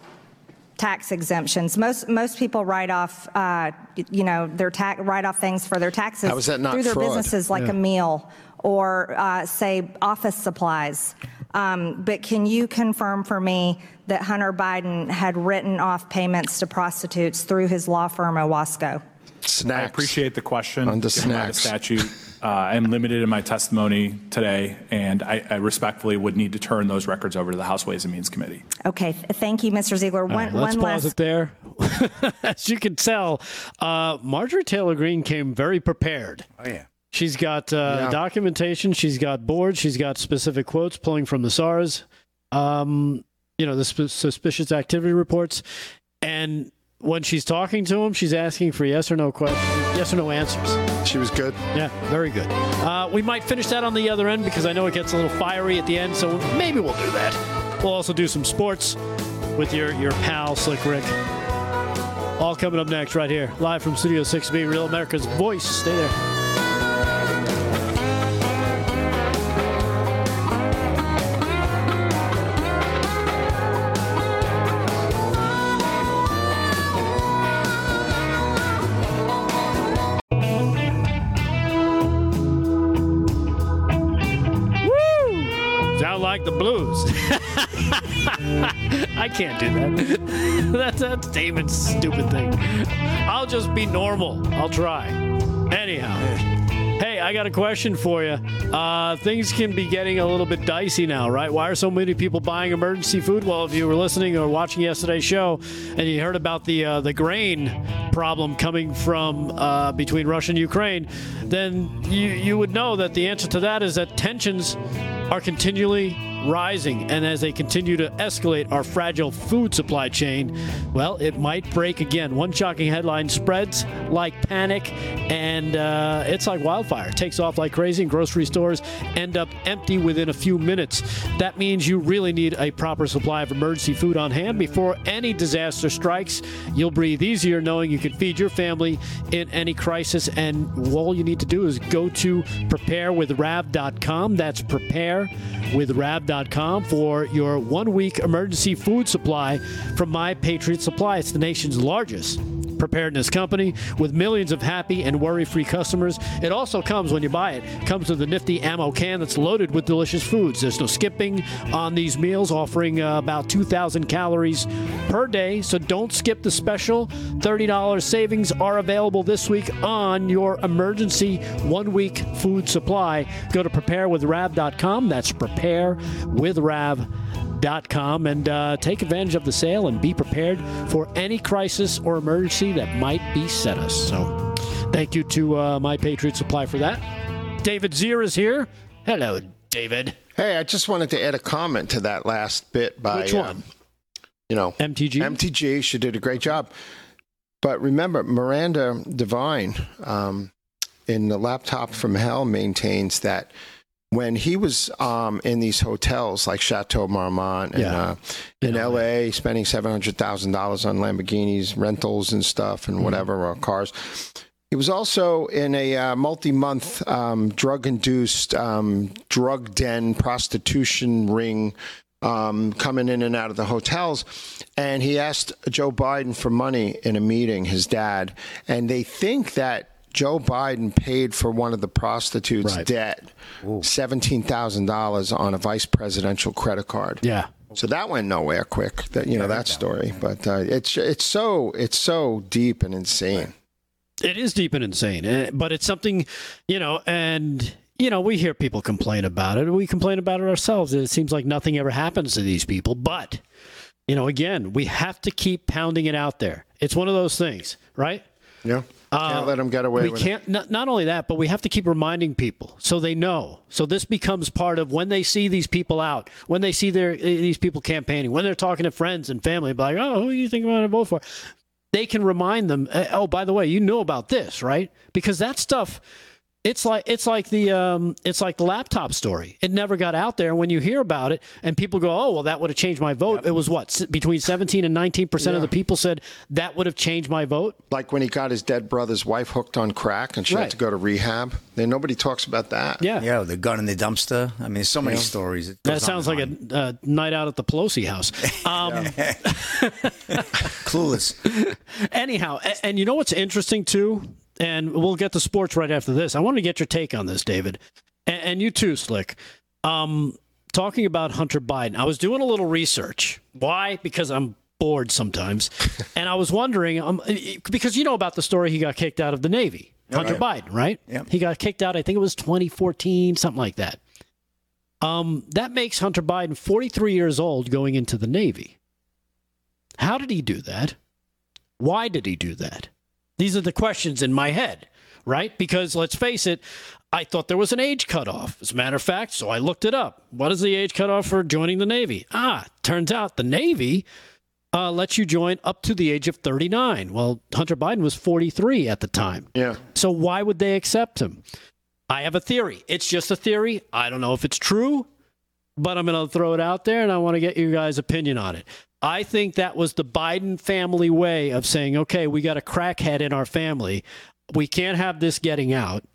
tax exemptions. Most most people write off, uh, you know, their tax write off things for their taxes How is that not through their fraud? businesses, like a meal or uh, say office supplies. Um, but can you confirm for me that Hunter Biden had written off payments to prostitutes through his law firm Owasco? Snacks. I appreciate the question. On the given by the snacks. statute, I'm limited in my testimony today, and I, I respectfully would need to turn those records over to the House Ways and Means Committee. Okay, th- thank you, Mr. Ziegler. One, right, let's one pause last it there. [laughs] As you can tell, uh, Marjorie Taylor Greene came very prepared. Oh, yeah. She's got uh, Yeah. documentation. She's got boards. She's got specific quotes pulling from the SARS, um, you know, the sp- suspicious activity reports. And when she's talking to him, she's asking for yes or no questions, yes or no answers. She was good. Yeah, very good. Uh, we might finish that on the other end because I know it gets a little fiery at the end, so maybe we'll do that. We'll also do some sports with your, your pal, Slick Rick. All coming up next, right here, live from Studio 6B, Real America's Voice. Stay there. Can't do that. [laughs] that's that's Damon's stupid thing. I'll just be normal. I'll try. Anyhow. Hey, I got a question for you. Uh, things can be getting a little bit dicey now, right? Why are so many people buying emergency food? Well, if you were listening or watching yesterday's show and you heard about the uh, the grain problem coming from uh, between Russia and Ukraine, then you you would know that the answer to that is that tensions are continually rising, and as they continue to escalate our fragile food supply chain, well, it might break again. One shocking headline spreads like panic, and uh, it's like wildfire. It takes off like crazy, and grocery stores end up empty within a few minutes. That means you really need a proper supply of emergency food on hand before any disaster strikes. You'll breathe easier knowing you can feed your family in any crisis, and all you need to do is go to preparewithrav.com. That's preparewithrav.com for your one week emergency food supply from My Patriot Supply. It's the nation's largest preparedness company with millions of happy and worry-free customers. It also comes when you buy it comes with a nifty ammo can that's loaded with delicious foods. There's no skipping on these meals, offering uh, about 2,000 calories per day. So don't skip the special. $30 savings are available this week on your emergency one-week food supply. Go to preparewithrav.com. That's preparewithrav.com com and uh, take advantage of the sale and be prepared for any crisis or emergency that might beset us. So, thank you to uh, My Patriot Supply for that. David Zier is here. Hello, David. Hey, I just wanted to add a comment to that last bit by Which one? um, you know MTG. MTG. She did a great job, but remember Miranda Devine um, in the laptop from hell maintains that when he was um, in these hotels like Chateau Marmont and Yeah. uh, in LA, spending seven hundred thousand dollars on Lamborghinis, rentals, and stuff, and whatever or cars. He was also in a uh, multi-month um, drug-induced um, drug den prostitution ring. Um, coming in and out of the hotels, and he asked Joe Biden for money in a meeting, his dad, and they think that Joe Biden paid for one of the prostitutes' Right. debt, seventeen thousand dollars on a vice presidential credit card. Yeah. So that went nowhere quick. That you know that story, but uh, it's it's so it's so deep and insane. It is deep and insane, eh, but it's something, you know, and you know, we hear people complain about it. We complain about it ourselves. It seems like nothing ever happens to these people, but you know, again, we have to keep pounding it out there. It's one of those things, right? Yeah, can't let them get away Uh, we with can't not, not only that but we have to keep reminding people so they know. So this becomes part of when they see these people out when they see their these people campaigning when they're talking to friends and family like oh who do you think i'm going to vote for? They can remind them eh, oh by the way you know about this right? Because that stuff it's like it's like the um, it's like the laptop story. It never got out there. And when you hear about it, and people go, "Oh, well, that would have changed my vote." It was what between seventeen and nineteen percent of the people said that would have changed my vote. Like when he got his dead brother's wife hooked on crack and she Right. had to go to rehab. Then nobody talks about that. Yeah, Yeah, the gun in the dumpster. I mean, so many stories. That sounds like and a uh, night out at the Pelosi house. [laughs] Um, [laughs] clueless. anyhow, a- and you know what's interesting too, and we'll get to sports right after this. I want to get your take on this, David, and, and you too, Slick. Um, talking about Hunter Biden, I was doing a little research. Why? Because I'm bored sometimes, [laughs] and I was wondering, um, because you know about the story, he got kicked out of the Navy. Hunter Biden, right? Yep. He got kicked out. I think it was 2014, something like that. Um, that makes Hunter Biden 43 years old going into the Navy. How did he do that? Why did he do that? These are the questions in my head, right? Because let's face it, I thought there was an age cutoff. As a matter of fact, so I looked it up. What is the age cutoff for joining the Navy? Ah, turns out the Navy uh, lets you join up to the age of 39. Well, Hunter Biden was 43 at the time. Yeah. So why would they accept him? I have a theory. It's just a theory. I don't know if it's true, but I'm going to throw it out there and I want to get you guys' opinion on it. I think that was the Biden family way of saying, okay, we got a crackhead in our family. We can't have this getting out.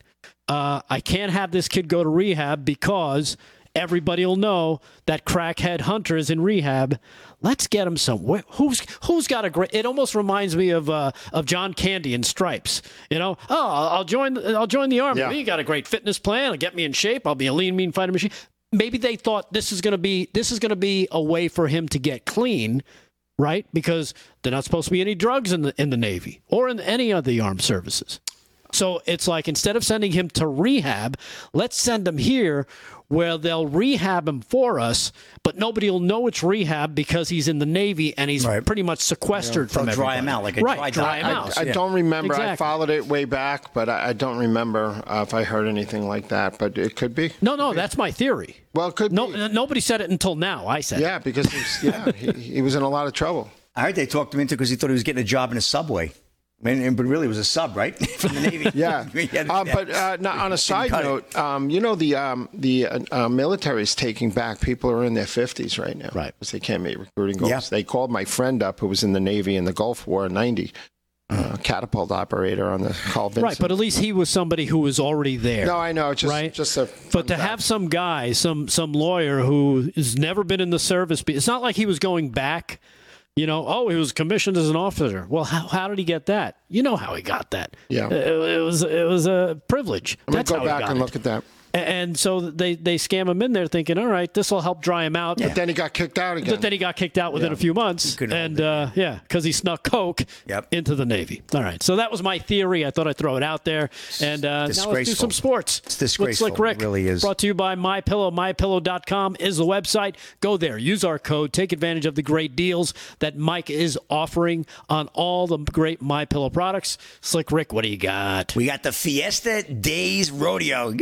Uh, I can't have this kid go to rehab because everybody will know that crackhead Hunter is in rehab. Let's get him somewhere. Who's who's got a great? It almost reminds me of uh, of John Candy in Stripes. You know, oh, I'll I'll join. I'll join the army. Yeah. You got a great fitness plan. It'll get me in shape. I'll be a lean, mean fighting machine. Maybe they thought this is going to be this is going to be a way for him to get clean, right? Because they're not supposed to be any drugs in the in the Navy or in any of the armed services. So it's like instead of sending him to rehab, let's send him here where they'll rehab him for us, but nobody will know it's rehab because he's in the Navy and he's Right. pretty much sequestered from They'll dry him out like a right, dry dry dock. him I- out. I don't remember. I followed it way back, but I, I don't remember uh, if I heard anything like that. But it could be. No, no, that's my theory. Well, it could no, be. nobody said it until now. I said, it. Yeah, because he's, yeah, he, he was in a lot of trouble. I heard they talked him into because he thought he was getting a job in a subway. I mean, but really, it was a sub, right? [laughs] From the Navy. Yeah, [laughs] uh, but uh, no, [laughs] on a side note, um, you know the um, the uh, uh, military is taking back people who are in their fifties right now, Right. Because they can't meet recruiting goals. Yeah. They called my friend up who was in the Navy in the Gulf War in '90, Mm. uh, catapult operator on the Carl Vinson. right. But at least he was somebody who was already there. no, I know, it's just Right. just a. But to have some guy, some some lawyer who has never been in the service, it's not like he was going back. You know, oh, he was commissioned as an officer. Well, how, how did he get that? You know how he got that. Yeah. it, it was it was a privilege. I'm That's go how back and it. look at that. A- And so they they scam him in there, thinking, all right, this will help dry him out. Yeah. But then he got kicked out again. But then he got kicked out within Yeah. a few months, couldn't and uh, yeah, because he snuck coke Yep. into the Navy. All right, so that was my theory. I thought I'd throw it out there, and uh, now let's do some sports. It's With Slick disgraceful. Rick, It really is. Brought to you by MyPillow. MyPillow.com is the website. Go there, use our code, take advantage of the great deals that Mike is offering on all the great MyPillow products. Slick Rick, what do you got? We got the Fiesta Days Rodeo.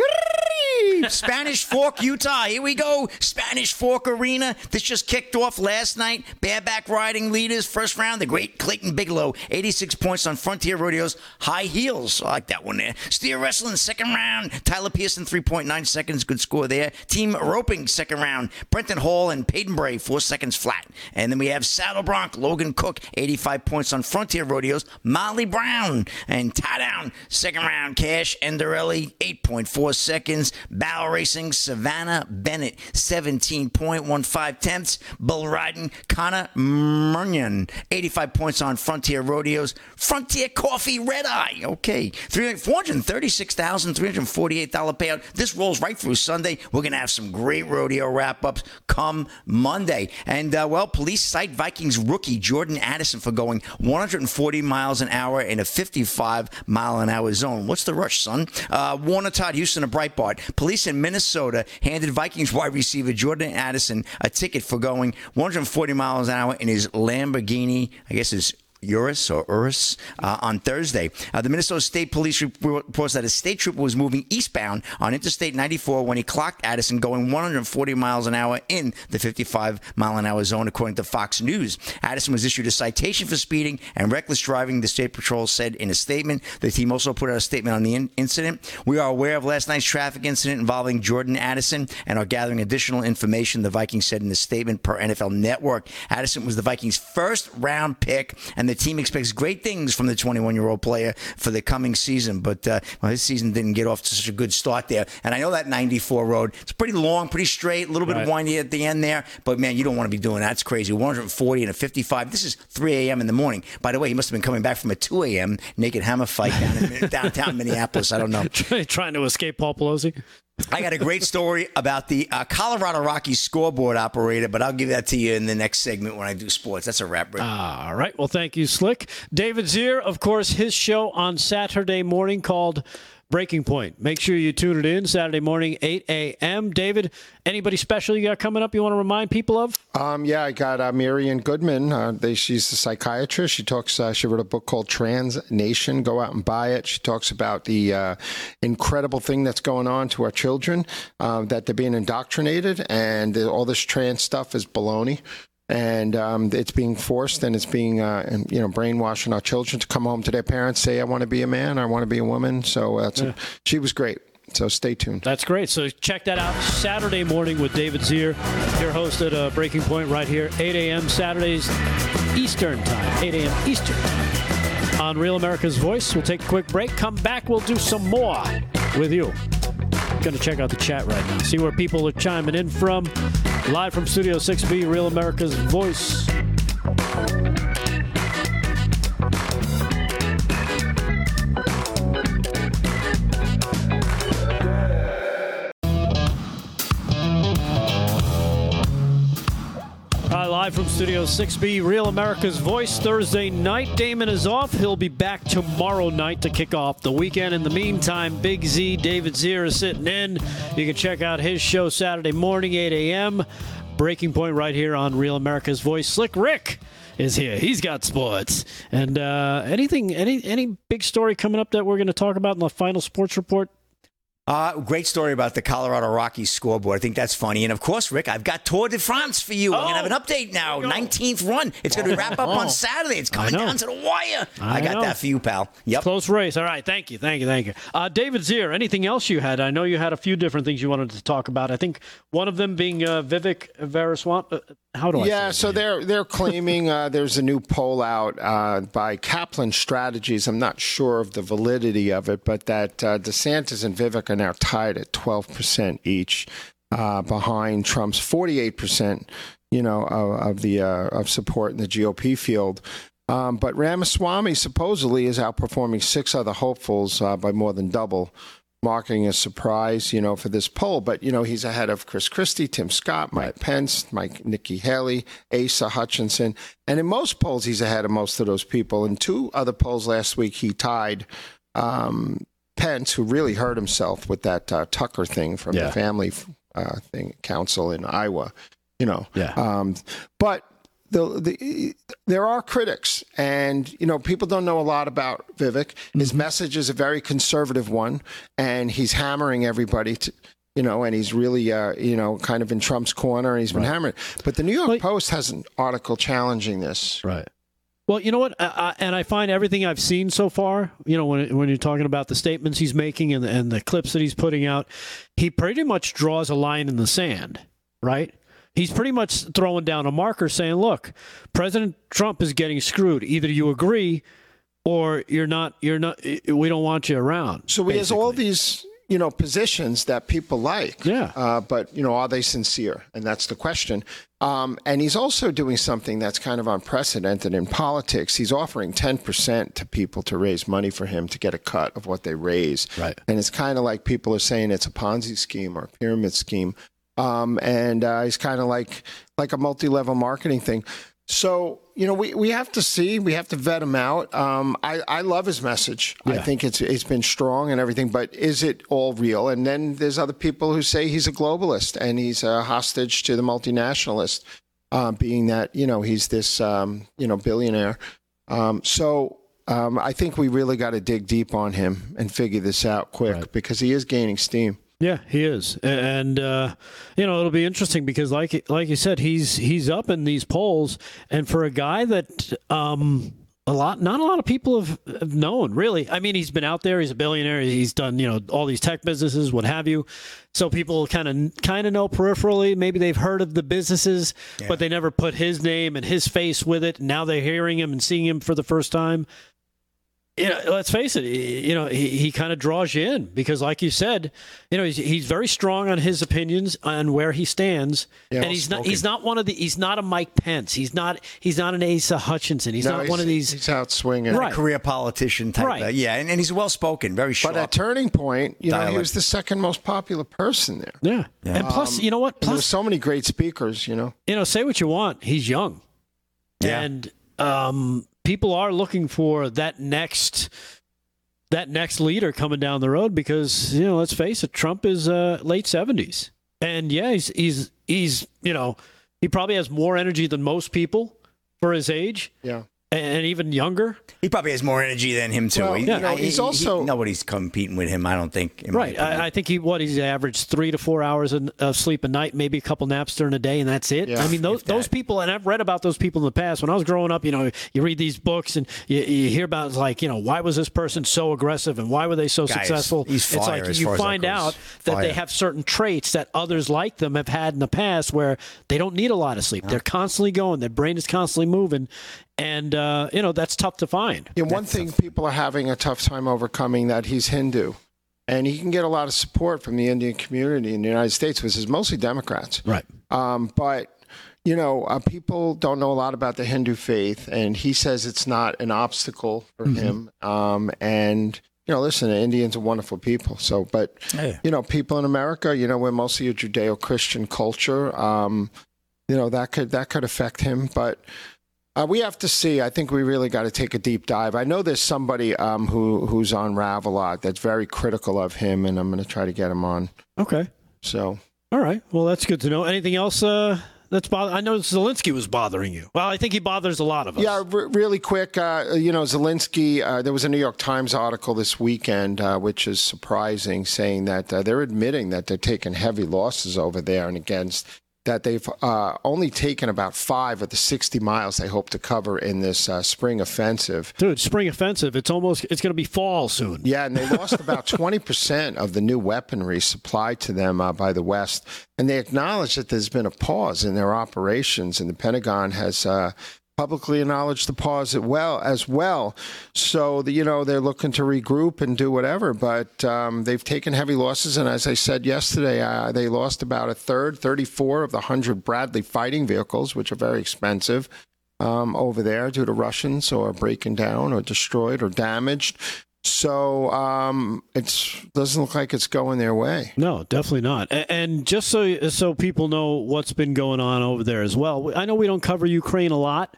Spanish Fork, Utah. Here we go. Spanish Fork Arena. This just kicked off last night. Bareback riding leaders, first round. The great Clayton Bigelow, 86 points on Frontier Rodeos. High heels. I like that one there. Steer wrestling, second round. Tyler Pearson, 3.9 seconds. Good score there. Team roping, second round. Brenton Hall and Peyton Bray, four seconds flat. And then we have Saddle Bronc, Logan Cook, 85 points on Frontier Rodeos. Molly Brown and tie down, second round. Cash Endarelli, 8.4 seconds. Bow Racing, Savannah Bennett, 17.15 tenths. Bull riding, Connor Murnion, 85 points on Frontier Rodeos. Frontier Coffee Red Eye, okay. Three- $436,348 payout. This rolls right through Sunday. We're going to have some great rodeo wrap ups come Monday. And, uh, well, police cite Vikings rookie Jordan Addison for going 140 miles an hour in a 55 mile an hour zone. What's the rush, son? Uh, Warner Todd Huston, a Breitbart. Police in Minnesota handed Vikings wide receiver Jordan Addison a ticket for going 140 miles an hour in his Lamborghini, I guess it's Urus or Urus uh, on Thursday. Uh, the Minnesota State Police reports that a state trooper was moving eastbound on Interstate 94 when he clocked Addison going 140 miles an hour in the 55 mile an hour zone, according to Fox News. Addison was issued a citation for speeding and reckless driving. The state patrol said in a statement. The team also put out a statement on the in- incident. We are aware of last night's traffic incident involving Jordan Addison and are gathering additional information. The Vikings said in the statement per NFL Network. Addison was the Vikings' first round pick, and the team expects great things from the 21 year old player for the coming season. But uh, well, his season didn't get off to such a good start there. And I know that 94 road, it's pretty long, pretty straight, a little bit Right. windy at the end there. But man, you don't want to be doing that. It's crazy. 140 and a 55. This is 3 a.m. in the morning. By the way, he must have been coming back from a 2 a.m. naked hammer fight down in [laughs] downtown Minneapolis. I don't know. [laughs] Trying to escape Paul Pelosi. I got a great story about the uh, Colorado Rockies scoreboard operator, but I'll give that to you in the next segment when I do sports. That's a wrap, Rick. All right. Well, thank you, Slick. David Zier, of course, his show on Saturday morning called Breaking Point. Make sure you tune it in Saturday morning, 8 a.m. David, anybody special you got coming up you want to remind people of? Um, yeah, I got uh, Grossman. Uh, they, she's a psychiatrist. She talks. Uh, she wrote a book called Trans Nation. Go out and buy it. She talks about the uh, incredible thing that's going on to our children, uh, that they're being indoctrinated, and all this trans stuff is baloney. And um, it's being forced, and it's being, uh, and, you know, brainwashing our children to come home to their parents, say, "I want to be a man, I want to be a woman." So that's a, she was great. So stay tuned. That's great. So check that out Saturday morning with David Zier, your host at uh, Breaking Point right here, 8 a.m. Saturdays Eastern Time, 8 a.m. Eastern on Real America's Voice. We'll take a quick break. Come back. We'll do some more with you. Going to check out the chat right now. See where people are chiming in from. Live from Studio 6B, Real America's Voice. Live from Studio 6B, Real America's Voice, Thursday night. Damon is off. He'll be back tomorrow night to kick off the weekend. In the meantime, Big Z, David Zier is sitting in. You can check out his show Saturday morning, 8 a.m. Breaking Point right here on Real America's Voice. Slick Rick is here. He's got sports. And uh, anything, any any big story coming up that we're going to talk about in the final sports report? Uh, great story about the Colorado Rockies scoreboard. I think that's funny. And of course, Rick, I've got Tour de France for you. Oh, I'm going to have an update now. 19th run. It's going to wrap up on Saturday. It's coming down to the wire. I, I got know. that for you, pal. Yep. Close race. All right. Thank you. Thank you. Thank you. Uh, David Zier, anything else you had? I know you had a few different things you wanted to talk about. I think one of them being uh, Vivek Veeraswamy. Uh, how do I yeah, so they're they're claiming uh, there's a new poll out uh, by Kaplan Strategies. I'm not sure of the validity of it, but that uh, DeSantis and Vivek are now tied at 12 percent each, uh, behind Trump's 48 percent, you know, of, of the uh, of support in the GOP field. Um, but Ramaswamy supposedly is outperforming six other hopefuls uh, by more than double marking a surprise, you know, for this poll. But you know, he's ahead of Chris Christie, Tim Scott, Mike Pence, Mike Nikki Haley, Asa Hutchinson, and in most polls, he's ahead of most of those people. In two other polls last week, he tied. Um, Pence, who really hurt himself with that uh, Tucker thing from Yeah. the family uh, thing council in Iowa, you know. Yeah. Um, but the, the there are critics, and you know people don't know a lot about Vivek. His message is a very conservative one, and he's hammering everybody to. You know, and he's really, uh, you know, kind of in Trump's corner, and he's been hammering. But the New York Post has an article challenging this. Right. Well, you know what, I, I, and I find everything I've seen so far. You know, when when you're talking about the statements he's making and the, and the clips that he's putting out, he pretty much draws a line in the sand, right? He's pretty much throwing down a marker, saying, "Look, President Trump is getting screwed. Either you agree, or you're not. You're not. We don't want you around." So he has all these, you know, positions that people like. Yeah. Uh, but you know, are they sincere? And that's the question. Um, and he's also doing something that's kind of unprecedented in politics. He's offering ten percent to people to raise money for him to get a cut of what they raise. Right. And it's kind of like people are saying it's a Ponzi scheme or a pyramid scheme. Um, and uh, he's kind of like like a multi-level marketing thing. So you know, we, we have to see, we have to vet him out. Um, I I love his message. I think it's it's been strong and everything, but is it all real? And then there's other people who say he's a globalist and he's a hostage to the multinationalist, uh, being that you know he's this um, you know billionaire. Um, so um, I think we really got to dig deep on him and figure this out quick because he is gaining steam. Yeah, he is, and uh, you know it'll be interesting because, like like you said, he's he's up in these polls, and for a guy that um, a lot, not a lot of people have, have known really. I mean, he's been out there, he's a billionaire, he's done you know all these tech businesses, what have you. So people kind of kind of know peripherally. Maybe they've heard of the businesses, but they never put his name and his face with it. Now they're hearing him and seeing him for the first time you know, let's face it. You know, he, he kind of draws you in because, like you said, you know, he's, he's very strong on his opinions on where he stands, Yeah, and he's not he's not one of the he's not a Mike Pence. He's not he's not an Asa Hutchinson. He's No, not one of these. He's out swinging. Right. Career politician type. Right. uh, yeah, and, and he's well spoken, very sharp. But at Turning Point, you know, he was the second most popular person there. yeah. and plus, you know what? And there were Plus, so many great speakers, you know. you know, say what you want. He's young, Yeah. and um, people are looking for that next that next leader coming down the road because you know, let's face it, Trump is uh, late seventies, and yeah, he's he's he's you know he probably has more energy than most people for his age, Yeah. And even younger. he probably has more energy than him too. Well, He- you know, I- he's he- also- nobody's competing with him. I don't think. Right. I, I think he what he's averaged three to four hours of sleep a night, maybe a couple naps during the day, and that's it. Yeah, I mean, those those people, and I've read about those people in the past. When I was growing up, you know, you read these books and you, you hear about like, you know, why was this person so aggressive and why were they so Guys, successful? he's it's fire like as you far as that find goes. out that they have certain traits that others like them have had in the past, where they don't need a lot of sleep. They're constantly going. Their brain is constantly moving, and uh, you know that's tough to find. Yeah, one thing people are having a tough time overcoming that he's Hindu. And he can get a lot of support from the Indian community in the United States, which is mostly Democrats. Right. Um, but, you know, uh, people don't know a lot about the Hindu faith. And he says it's not an obstacle for him. Um, and, you know, listen, Indians are wonderful people. So, but, Yeah. you know, people in America, you know, we're mostly a Judeo Christian culture. Um, you know that could that could affect him. But uh, we have to see. I think we really got to take a deep dive. I know there's somebody um, who who's on Rav a lot that's very critical of him, and I'm going to try to get him on. Okay. So All right. Well, that's good to know. Anything else uh, that's bother? I know Zelensky was bothering you. Well, I think he bothers a lot of us. Yeah, r- really quick. Uh, you know, Zelensky. Uh, there was a New York Times article this weekend, uh, which is surprising, saying that uh, they're admitting that they're taking heavy losses over there and against. That they've uh, only taken about five of the 60 miles they hope to cover in this uh, spring offensive. Dude, spring offensive. It's almost. It's going to be fall soon. Yeah, and they lost about [laughs] 20% of the new weaponry supplied to them uh, by the West. And they acknowledge that there's been a pause in their operations, and the Pentagon has uh, publicly acknowledged the pause as well. As well, so the, you know they're looking to regroup and do whatever. But um, they've taken heavy losses, and as I said yesterday, uh, they lost about a third, 34 of the 100 Bradley fighting vehicles, which are very expensive um, over there due to Russians or breaking down or destroyed or damaged. So um, it doesn't look like it's going their way. No, definitely not. And just so so people know what's been going on over there as well. I know we don't cover Ukraine a lot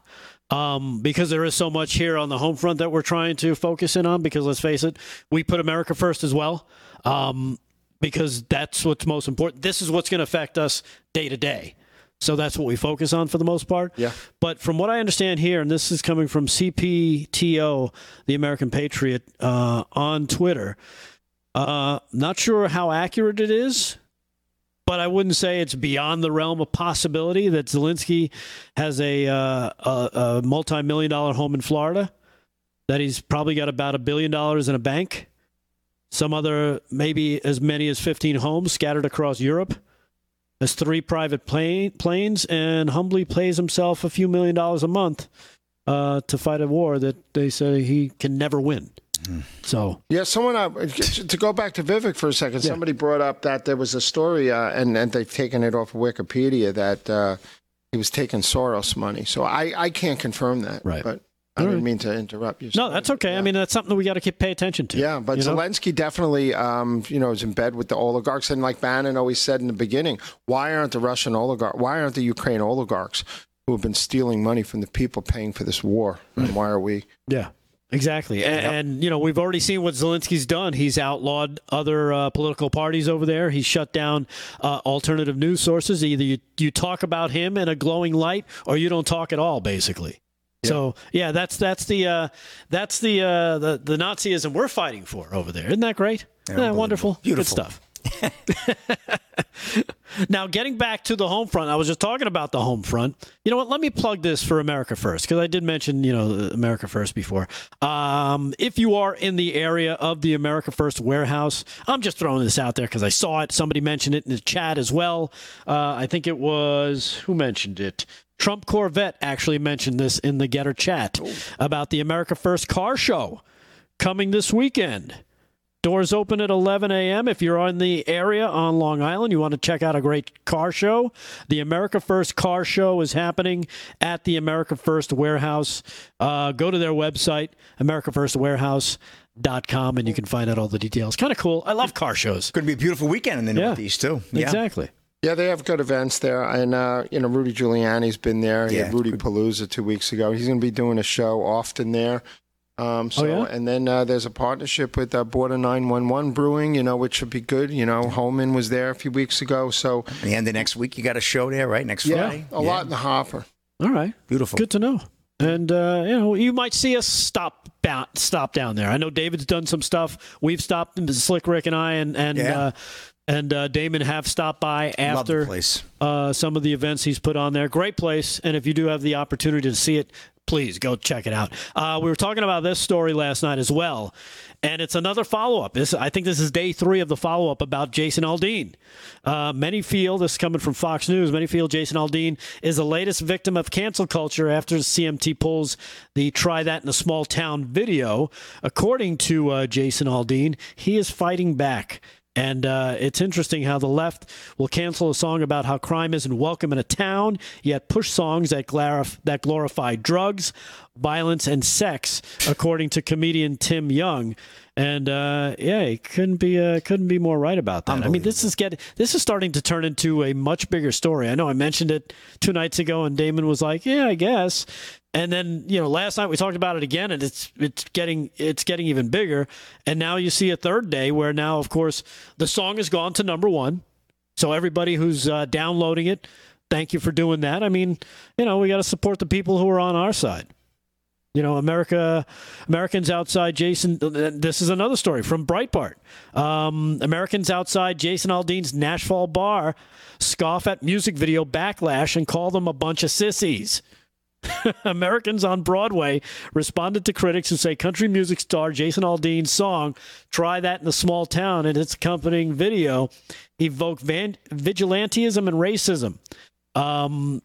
um, because there is so much here on the home front that we're trying to focus in on. Because let's face it, we put America first as well. Um, because that's what's most important. This is what's going to affect us day to day. So that's what we focus on for the most part. Yeah. But from what I understand here, and this is coming from CPTO, the American Patriot, uh, on Twitter, uh, not sure how accurate it is, but I wouldn't say it's beyond the realm of possibility that Zelensky has a, uh, a, a multi million dollar home in Florida, that he's probably got about a billion dollars in a bank, some other, maybe as many as 15 homes scattered across Europe, has three private plane, planes, and humbly pays himself a few million dollars a month uh, to fight a war that they say he can never win. So Yeah, someone uh, to go back to Vivek for a second. Yeah. Somebody brought up that there was a story, uh, and and they've taken it off of Wikipedia that uh, he was taking Soros money. So I, I can't confirm that. Right. But I didn't mean to interrupt you. no, that's okay. I mean, that's something that we got to keep pay attention to. Yeah, but you know? Zelensky definitely, um, you know, is in bed with the oligarchs, and like Bannon always said in the beginning, why aren't the Russian oligarch, why aren't the Ukraine oligarchs who have been stealing money from the people paying for this war, and why are we? Yeah, exactly. And, and, you know, we've already seen what Zelensky's done. He's outlawed other uh, political parties over there. He's shut down uh, alternative news sources. Either you, you talk about him in a glowing light, or you don't talk at all, basically. So yeah, that's that's the uh, that's the, uh, the the Nazism we're fighting for over there. Isn't that great? Isn't that wonderful? Beautiful. Good stuff. [laughs] now, getting back to the home front, I was just talking about the home front. You know what? Let me plug this for America First because I did mention, you know, America First before. Um, if you are in the area of the America First warehouse, I'm just throwing this out there because I saw it. Somebody mentioned it in the chat as well. Uh, I think it was who mentioned it. Trump Corvette actually mentioned this in the Gettr chat about the America First car show coming this weekend. Doors open at 11 a.m. If you're in the area on Long Island, you want to check out a great car show. The America First Car Show is happening at the America First Warehouse. Uh, go to their website, americafirstwarehouse.com, and you can find out all the details. Kind of cool. I love car shows. Going to be a beautiful weekend in the Yeah. Northeast too. Yeah. Exactly. Yeah, they have good events there, and uh, you know Rudy Giuliani's been there. He Yeah, had Rudy Palooza two weeks ago. He's going to be doing a show often there. Um, so, yeah? and then uh, there's a partnership with uh, Border 911 Brewing, you know, which should be good. You know, Holman was there a few weeks ago, so and The next week, you got a show there, right? Next yeah, Friday. a lot in the hopper. All right. Beautiful. Good to know. And uh, you know, you might see us stop ba- stop down there. I know David's done some stuff. We've stopped. Slick Rick and I and and Yeah. uh, and uh, Damon have stopped by after place. uh, some of the events he's put on there. Great place, and if you do have the opportunity to see it, please go check it out. Uh, we were talking about this story last night as well, and it's another follow up. I think this is day three of the follow up about Jason Aldean. Uh, many feel this is coming from Fox News. Many feel Jason Aldean is the latest victim of cancel culture after CMT pulls the "Try That in a Small Town" video. According to uh, Jason Aldean, he is fighting back. And uh, it's interesting how the left will cancel a song about how crime isn't welcome in a town, yet push songs that, glarif- that glorify drugs, violence, and sex, according to comedian Tim Young. And uh, yeah, he couldn't be uh, couldn't be more right about that. I mean, this is getting this is starting to turn into a much bigger story. I know I mentioned it two nights ago, and Damon was like, "Yeah, I guess." And then you know, last night we talked about it again, and it's it's getting it's getting even bigger. And now you see a third day where now, of course, the song has gone to number one. So everybody who's uh, downloading it, thank you for doing that. I mean, you know, we got to support the people who are on our side. You know, America, Americans outside Jason. This is another story from Breitbart. Um, Americans outside Jason Aldean's Nashville bar scoff at music video backlash and call them a bunch of sissies. [laughs] Americans on Broadway responded to critics who say country music star Jason Aldean's song "Try That in a Small Town" and its accompanying video evoke van- vigilantism and racism. Um,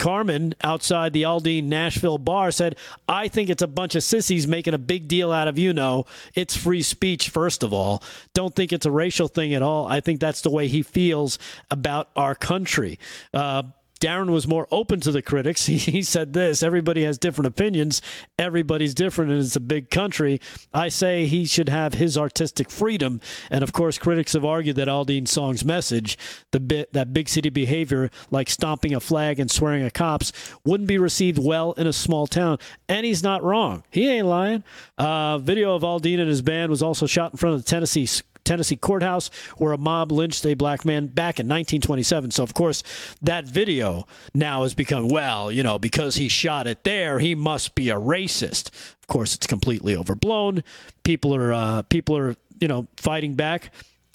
Carmen outside the Aldean Nashville bar said, I think it's a bunch of sissies making a big deal out of you know. It's free speech, first of all. Don't think it's a racial thing at all. I think that's the way he feels about our country. Uh, Darren was more open to the critics. [laughs] He, he, said this everybody has different opinions, everybody's different, and it's a big country. I say he should have his artistic freedom. And of course, critics have argued that Aldean's song's message, the bit, that big city behavior like stomping a flag and swearing at cops, wouldn't be received well in a small town. And he's not wrong. He ain't lying. Uh, video of Aldean and his band was also shot in front of the Tennessee Tennessee courthouse where a mob lynched a black man back in 1927. So, of course, that video now has become, well, you know, because he shot it there, he must be a racist. Of course, it's completely overblown. People are, uh, people are, you know, fighting back.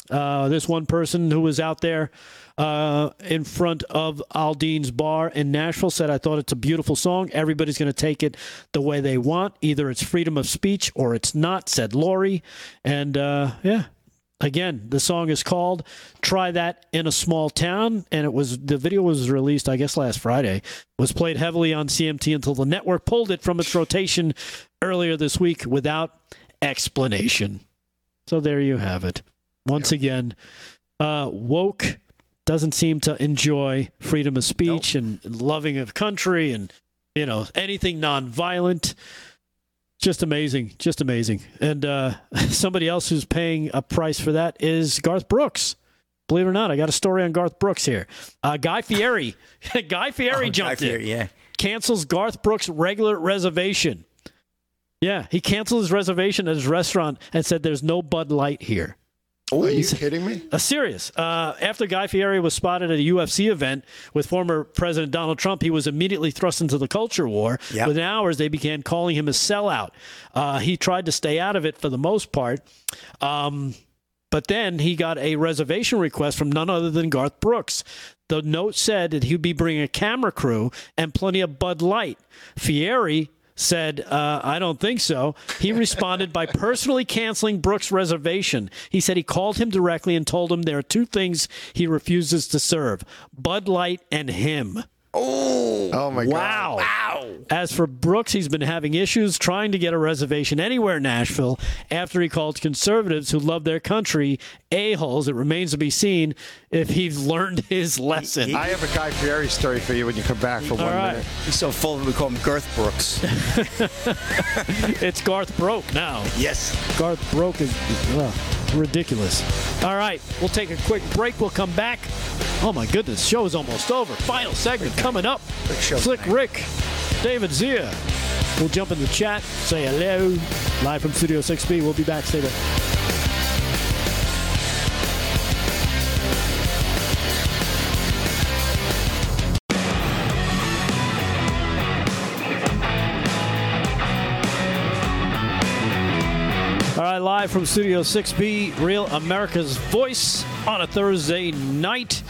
Uh, this one person who was out there uh, in front of Aldean's bar in Nashville said, I thought it's a beautiful song. Everybody's going to take it the way they want. Either it's freedom of speech or it's not, said Lori. And uh, yeah, again the song is called try that in a small town and it was the video was released i guess last friday. Was played heavily on cmt until the network pulled it from its rotation earlier this week without explanation. So there you have it. Once again uh, woke doesn't seem to enjoy freedom of speech nope. and loving of country and you know anything nonviolent just amazing, just amazing. And uh, [laughs] somebody else who's paying a price for that is Garth Brooks. Believe it or not, I got a story on Garth Brooks here. Uh, Guy Fieri, [laughs] Guy Fieri oh, jumped Guy Fieri, in. Yeah, cancels Garth Brooks' regular reservation. Yeah, he canceled his reservation at his restaurant and said, "There's no Bud Light here." Oh, are you kidding me? Uh, serious. Uh, after Guy Fieri was spotted at a UFC event with former President Donald Trump, he was immediately thrust into the culture war. Yep. Within hours, they began calling him a sellout. Uh, he tried to stay out of it for the most part. Um, but then he got a reservation request from none other than Garth Brooks. The note said that he'd be bringing a camera crew and plenty of Bud Light. Fieri said, uh, I don't think so. He responded by personally canceling Brooks' reservation. He said he called him directly and told him there are two things he refuses to serve Bud Light and him. Oh, oh my wow. God. Wow. As for Brooks, he's been having issues trying to get a reservation anywhere in Nashville after he called conservatives who love their country a-holes. It remains to be seen if he's learned his lesson. I have a Guy Fieri story for you when you come back for one right. minute. He's so full we call him Garth Brooks. [laughs] it's Garth Broke now. Yes. Garth Broke is uh, ridiculous. All right, we'll take a quick break. We'll come back. Oh my goodness, show is almost over. Final segment coming up. Slick Rick, David Zier. We'll jump in the chat, say hello. Live from Studio 6B. We'll be back. Stay there. Right, live from Studio 6B, Real America's Voice on a Thursday night.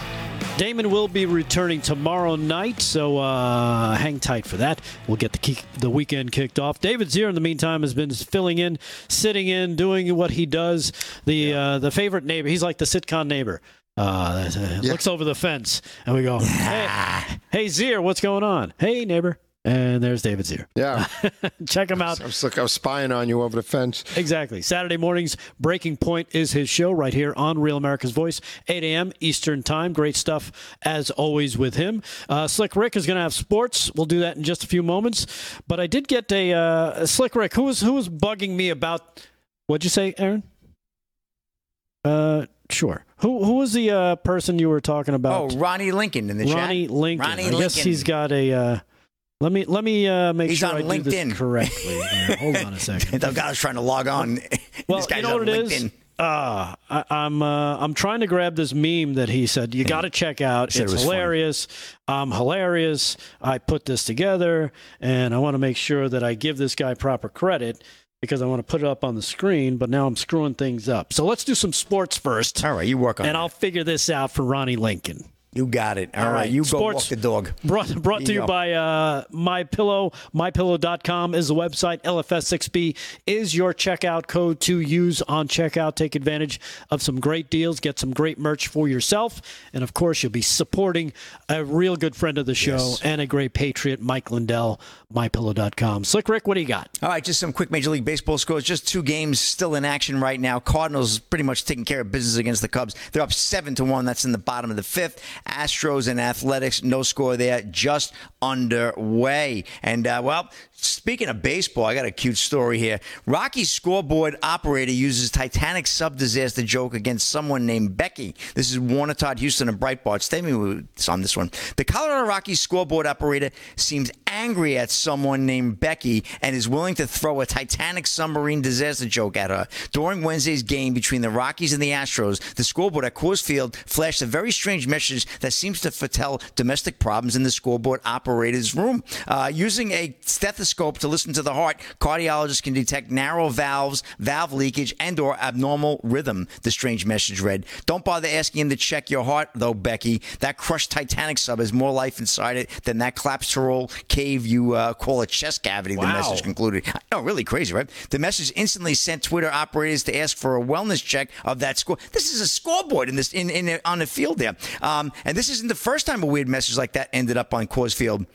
Damon will be returning tomorrow night, so uh, hang tight for that. We'll get the key, the weekend kicked off. David Zier, in the meantime, has been filling in, sitting in, doing what he does. The yeah. uh, the favorite neighbor. He's like the sitcom neighbor. Uh, yeah. Looks over the fence, and we go, "Hey, hey Zier, what's going on? Hey, neighbor." And there's David's here. Yeah. [laughs] Check him out. I was, like, I was spying on you over the fence. Exactly. Saturday mornings, Breaking Point is his show right here on Real America's Voice, 8 a.m. Eastern Time. Great stuff as always with him. Uh, Slick Rick is going to have sports. We'll do that in just a few moments. But I did get a uh, Slick Rick. Who was who was bugging me about What'd you say, Aaron? Uh, sure. Who who was the uh, person you were talking about? Oh, Ronnie Lincoln in the Ronnie chat. Lincoln. Ronnie I Lincoln. guess he's got a. Uh, let me let me uh, make He's sure on I do LinkedIn. this correctly. Here. [laughs] Hold on a second. the guy's trying to log on. [laughs] Well, this guy's you know on what it LinkedIn. is. Uh, I, I'm uh, I'm trying to grab this meme that he said you got to check out. It It's funny. hilarious. I'm hilarious. I put this together, and I want to make sure that I give this guy proper credit because I want to put it up on the screen. But now I'm screwing things up. So let's do some sports first, All right, you work on and it. I'll figure this out for Ronnie Lincoln. You got it. All All right, right, you go walk the dog. Brought, brought to you go. by uh, My Pillow. MyPillow.com is the website. LFS6B is your checkout code to use on checkout. Take advantage of some great deals. Get some great merch for yourself. And of course, you'll be supporting a real good friend of the show Yes. and a great patriot, Mike Lindell. MyPillow.com. Slick Rick, what do you got? All right, just some quick Major League Baseball scores. Just two games still in action right now. Cardinals pretty much taking care of business against the Cubs. They're up seven to one. That's in the bottom of the fifth. Astros and Athletics, no score there, just underway. And uh, well, speaking of baseball, I got a cute story here. Rockies scoreboard operator uses Titanic sub disaster joke against someone named Becky. This is Warner Todd Huston and Breitbart. Stay with me on this one. The Colorado Rockies scoreboard operator seems angry at someone named Becky and is willing to throw a Titanic submarine disaster joke at her. During Wednesday's game between the Rockies and the Astros, the scoreboard at Coors Field flashed a very strange message that seems to foretell domestic problems in the scoreboard operator's room. Uh, using a stethoscope to listen to the heart, cardiologists can detect narrow valves, valve leakage, and or abnormal rhythm, the strange message read. Don't bother asking him to check your heart, though, Becky. That crushed Titanic sub has more life inside it than that collapsed cave you uh, call a chest cavity, the message concluded. Oh, really crazy, right? The message instantly sent Twitter operators to ask for a wellness check of that score. This is a scoreboard in this in, in on the field there, um, and this isn't the first time a weird message like that ended up on Coors Field.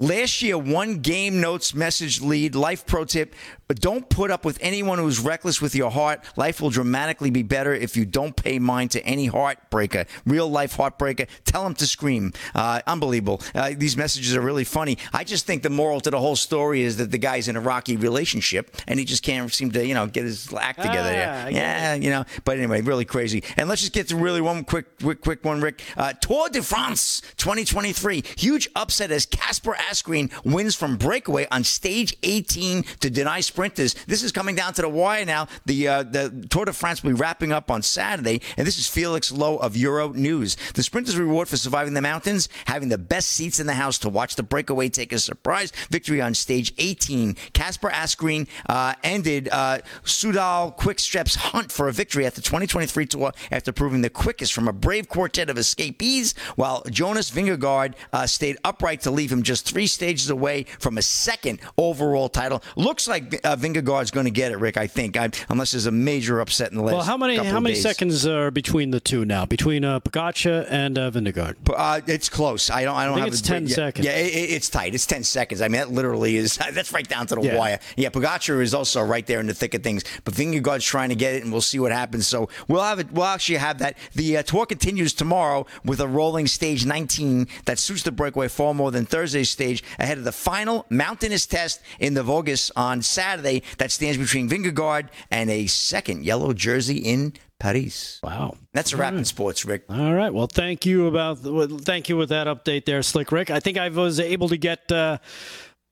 Last year, one game notes message lead, life pro tip, but don't put up with anyone who's reckless with your heart. Life will dramatically be better if you don't pay mind to any heartbreaker. Real life heartbreaker. Tell them to scream. Uh, unbelievable. Uh, these messages are really funny. I just think the moral to the whole story is that the guy's in a rocky relationship and he just can't seem to, you know, get his act together Ah, there. Yeah, you know. But anyway, really crazy. And let's just get to really one quick, quick, quick one, Rick. Uh, Tour de France 2023. Huge upset as Kasper Asgreen wins from breakaway on stage 18 to deny sprinters. This is coming down to the wire now. The uh, the Tour de France will be wrapping up on Saturday, and this is Felix Lowe of Euro News. The sprinters' reward for surviving the mountains, having the best seats in the house to watch the breakaway take a surprise victory on stage 18. Kasper Asgreen uh, ended uh, Soudal Quickstep's hunt for a victory at the 2023 Tour after proving the quickest from a brave quartet of escapees, while Jonas Vingegaard uh, stayed upright to leave him just three stages away from a second overall title. Looks like uh, Vingegaard's going to get it, Rick. I think, I, unless there's a major upset in the last. Well, how many how many days. seconds are between the two now? Between uh, Pogacar and uh, Vingegaard? Uh, it's close. I don't. I don't think have it's it- 10 yeah, seconds. Yeah, it, it- it's tight. It's ten seconds. I mean, that literally is. [laughs] That's right down to the Yeah. wire. Yeah, Pogacar is also right there in the thick of things. But Vingegaard's trying to get it, and we'll see what happens. So we'll have it. We'll actually have that. The uh, tour continues tomorrow with a rolling stage 19 that suits the breakaway far more than Thursday's stage ahead of the final mountainous test in the Vosges on Saturday. That stands between Vingegaard and a second yellow jersey in Paris. Wow. That's a wrap in sports, Rick. All right. Well, thank you about well, thank you with that update there, Slick Rick. I think I was able to get uh,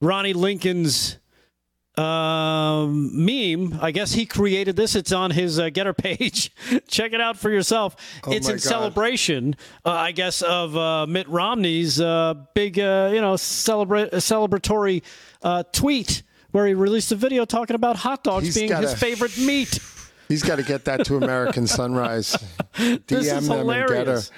Ronnie Lincoln's um, meme. I guess he created this. It's on his uh, Gettr page. [laughs] Check it out for yourself. Oh it's in God. celebration, uh, I guess, of uh, Mitt Romney's uh, big, uh, you know, celebrate celebratory uh, tweet where he released a video talking about hot dogs He's being his favorite meat. [laughs] He's got to get that to American Sunrise. DM [laughs] This is them hilarious.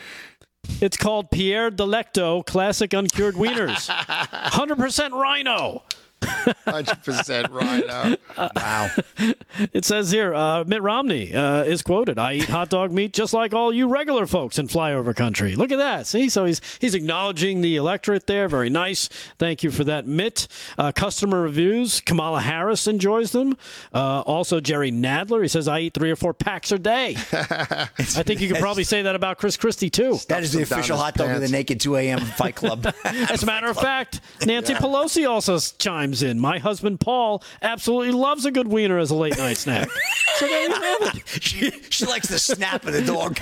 It's called Pierre Delecto Classic Uncured Wieners. 100% RINO. 100% RINO. Wow. It says here uh, Mitt Romney uh, is quoted I eat hot dog meat just like all you regular folks in flyover country. Look at that. See? So he's, he's acknowledging the electorate there. Very nice. Thank you for that, Mitt. Uh, customer reviews Kamala Harris enjoys them. Uh, also, Jerry Nadler. He says I eat three or four packs a day. [laughs] I think you could probably say that about Chris Christie, too. That is the Stuffs him down official hot dog of the naked 2 a.m. Fight Club. [laughs] As a matter of fact, Nancy Pelosi also s- chimes in. My husband Paul absolutely loves a good wiener as a late night snack. so there you have it. [laughs] she, she likes the snap of the dog.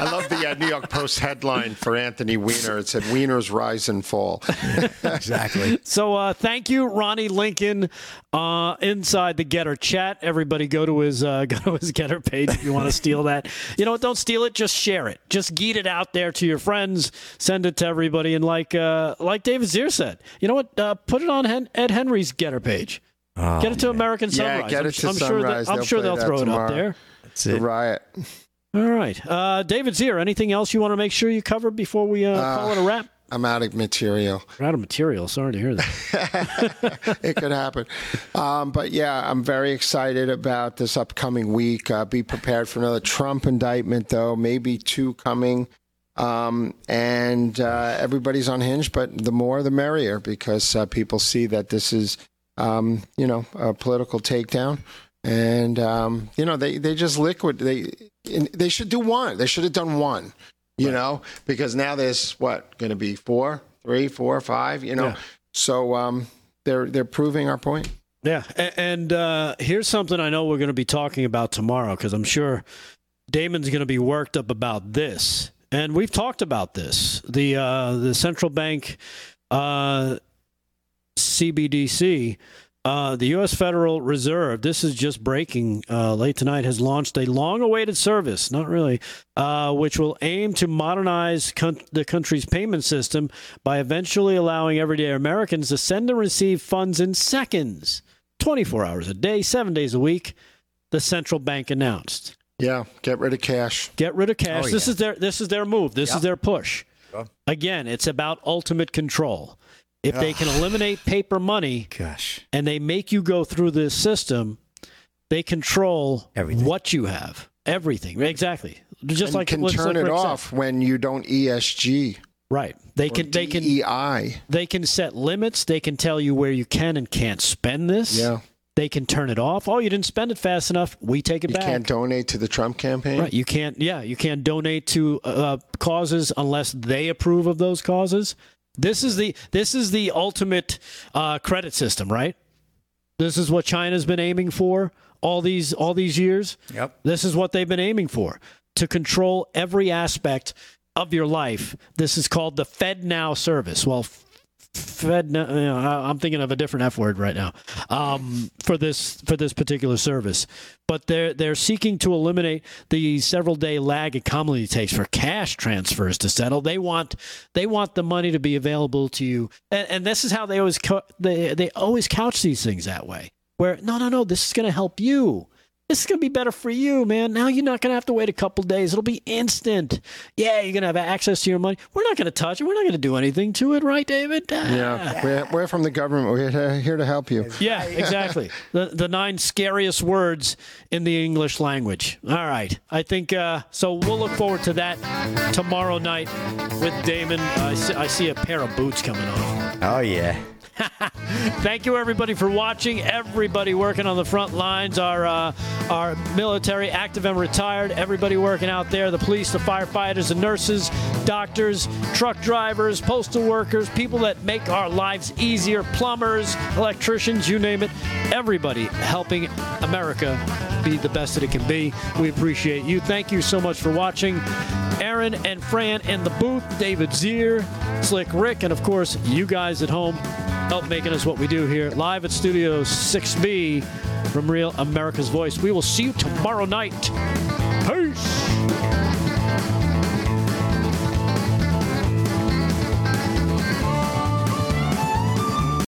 I love the uh, New York Post headline for Anthony Weiner. It said, Wieners rise and fall. [laughs] exactly. So uh, thank you, Ronnie Lincoln, uh, inside the Gettr chat. Everybody go to his uh, go to his Gettr page if you want to steal that. You know what? Don't steal it. Just share it. Just geet it out there to your friends. Send it to everybody. And like uh, like David Zier said, you know what? Uh, put it on Hen- Ed Henry's Gettr page. Oh, get it to American Sunrise. Yeah, Sunrise. get I'm, it to I'm sure Sunrise. that, I'm They'll sure they'll that throw it up there. That's The riot. All right, uh, David Zier. Anything else you want to make sure you cover before we uh, call it a wrap? I'm out of material. We're out of material. Sorry to hear that. [laughs] it could happen. Um, but yeah, I'm very excited about this upcoming week. Uh, be prepared for another Trump indictment, though, maybe two coming. Um, and uh, everybody's unhinged, but the more the merrier because uh, people see that this is, um, you know, a political takedown. And, um, you know, they, they just liquid. They, they should do one. They should have done one, you know, because now there's what, going to be four, three, four, five, you know. Yeah. So um, they're they're proving our point. Yeah, and uh, here's something I know we're going to be talking about tomorrow because I'm sure Damon's going to be worked up about this, and we've talked about this. The uh, the central bank, uh, CBDC, uh, the U.S. Federal Reserve. This is just breaking uh, late tonight. Has launched a long-awaited service, not really, uh, which will aim to modernize con- the country's payment system by eventually allowing everyday Americans to send and receive funds in seconds, 24 hours a day, seven days a week. The central bank announced. Yeah, get rid of cash. Get rid of cash. Oh, This yeah. is their this is their move. This Yep. is their push. Sure. Again, it's about ultimate control. If they can eliminate paper money Gosh. and they make you go through this system, they control Everything. what you have. Everything. Exactly. Just and like can turn like it said. off when you don't ESG. Right. They can they can DEI. they can set limits. They can tell you where you can and can't spend this. Yeah, They can turn it off. Oh, you didn't spend it fast enough. We take it you back. You can't donate to the Trump campaign. Right. You can't. Yeah. You can't donate to uh, causes unless they approve of those causes. This is the this is the ultimate uh, credit system, right? This is what China's been aiming for all these all these years. Yep. This is what they've been aiming for to control every aspect of your life. This is called the FedNow service. Well, f- Fed, you know, I'm thinking of a different F word right now um, for this for this particular service. But they're they're seeking to eliminate the several day lag it commonly takes for cash transfers to settle. They want they want the money to be available to you, and, and this is how they always co- they they always couch these things that way. Where no no no, this is going to help you. This is going to be better for you, man. Now you're not going to have to wait a couple days. It'll be instant. Yeah, you're going to have access to your money. We're not going to touch it. We're not going to do anything to it, right, David? Ah. Yeah, we're, we're from the government. We're here- here to help you. Yeah, exactly. [laughs] the the nine scariest words in the English language. All right. I think uh, so. We'll look forward to that tomorrow night with Damon. I see, I see a pair of boots coming on. Oh yeah. [laughs] Thank you, everybody, for watching. Everybody working on the front lines, our uh, our military, active and retired. Everybody working out there, the police, the firefighters, the nurses, doctors, truck drivers, postal workers, people that make our lives easier, plumbers, electricians, you name it. Everybody helping America be the best that it can be. We appreciate you. Thank you so much for watching. Aaron and Fran in the booth, David Zier, Slick Rick, and of course, you guys at home help making us what we do here live at Studio 6B from Real America's Voice. We will see you tomorrow night. Peace.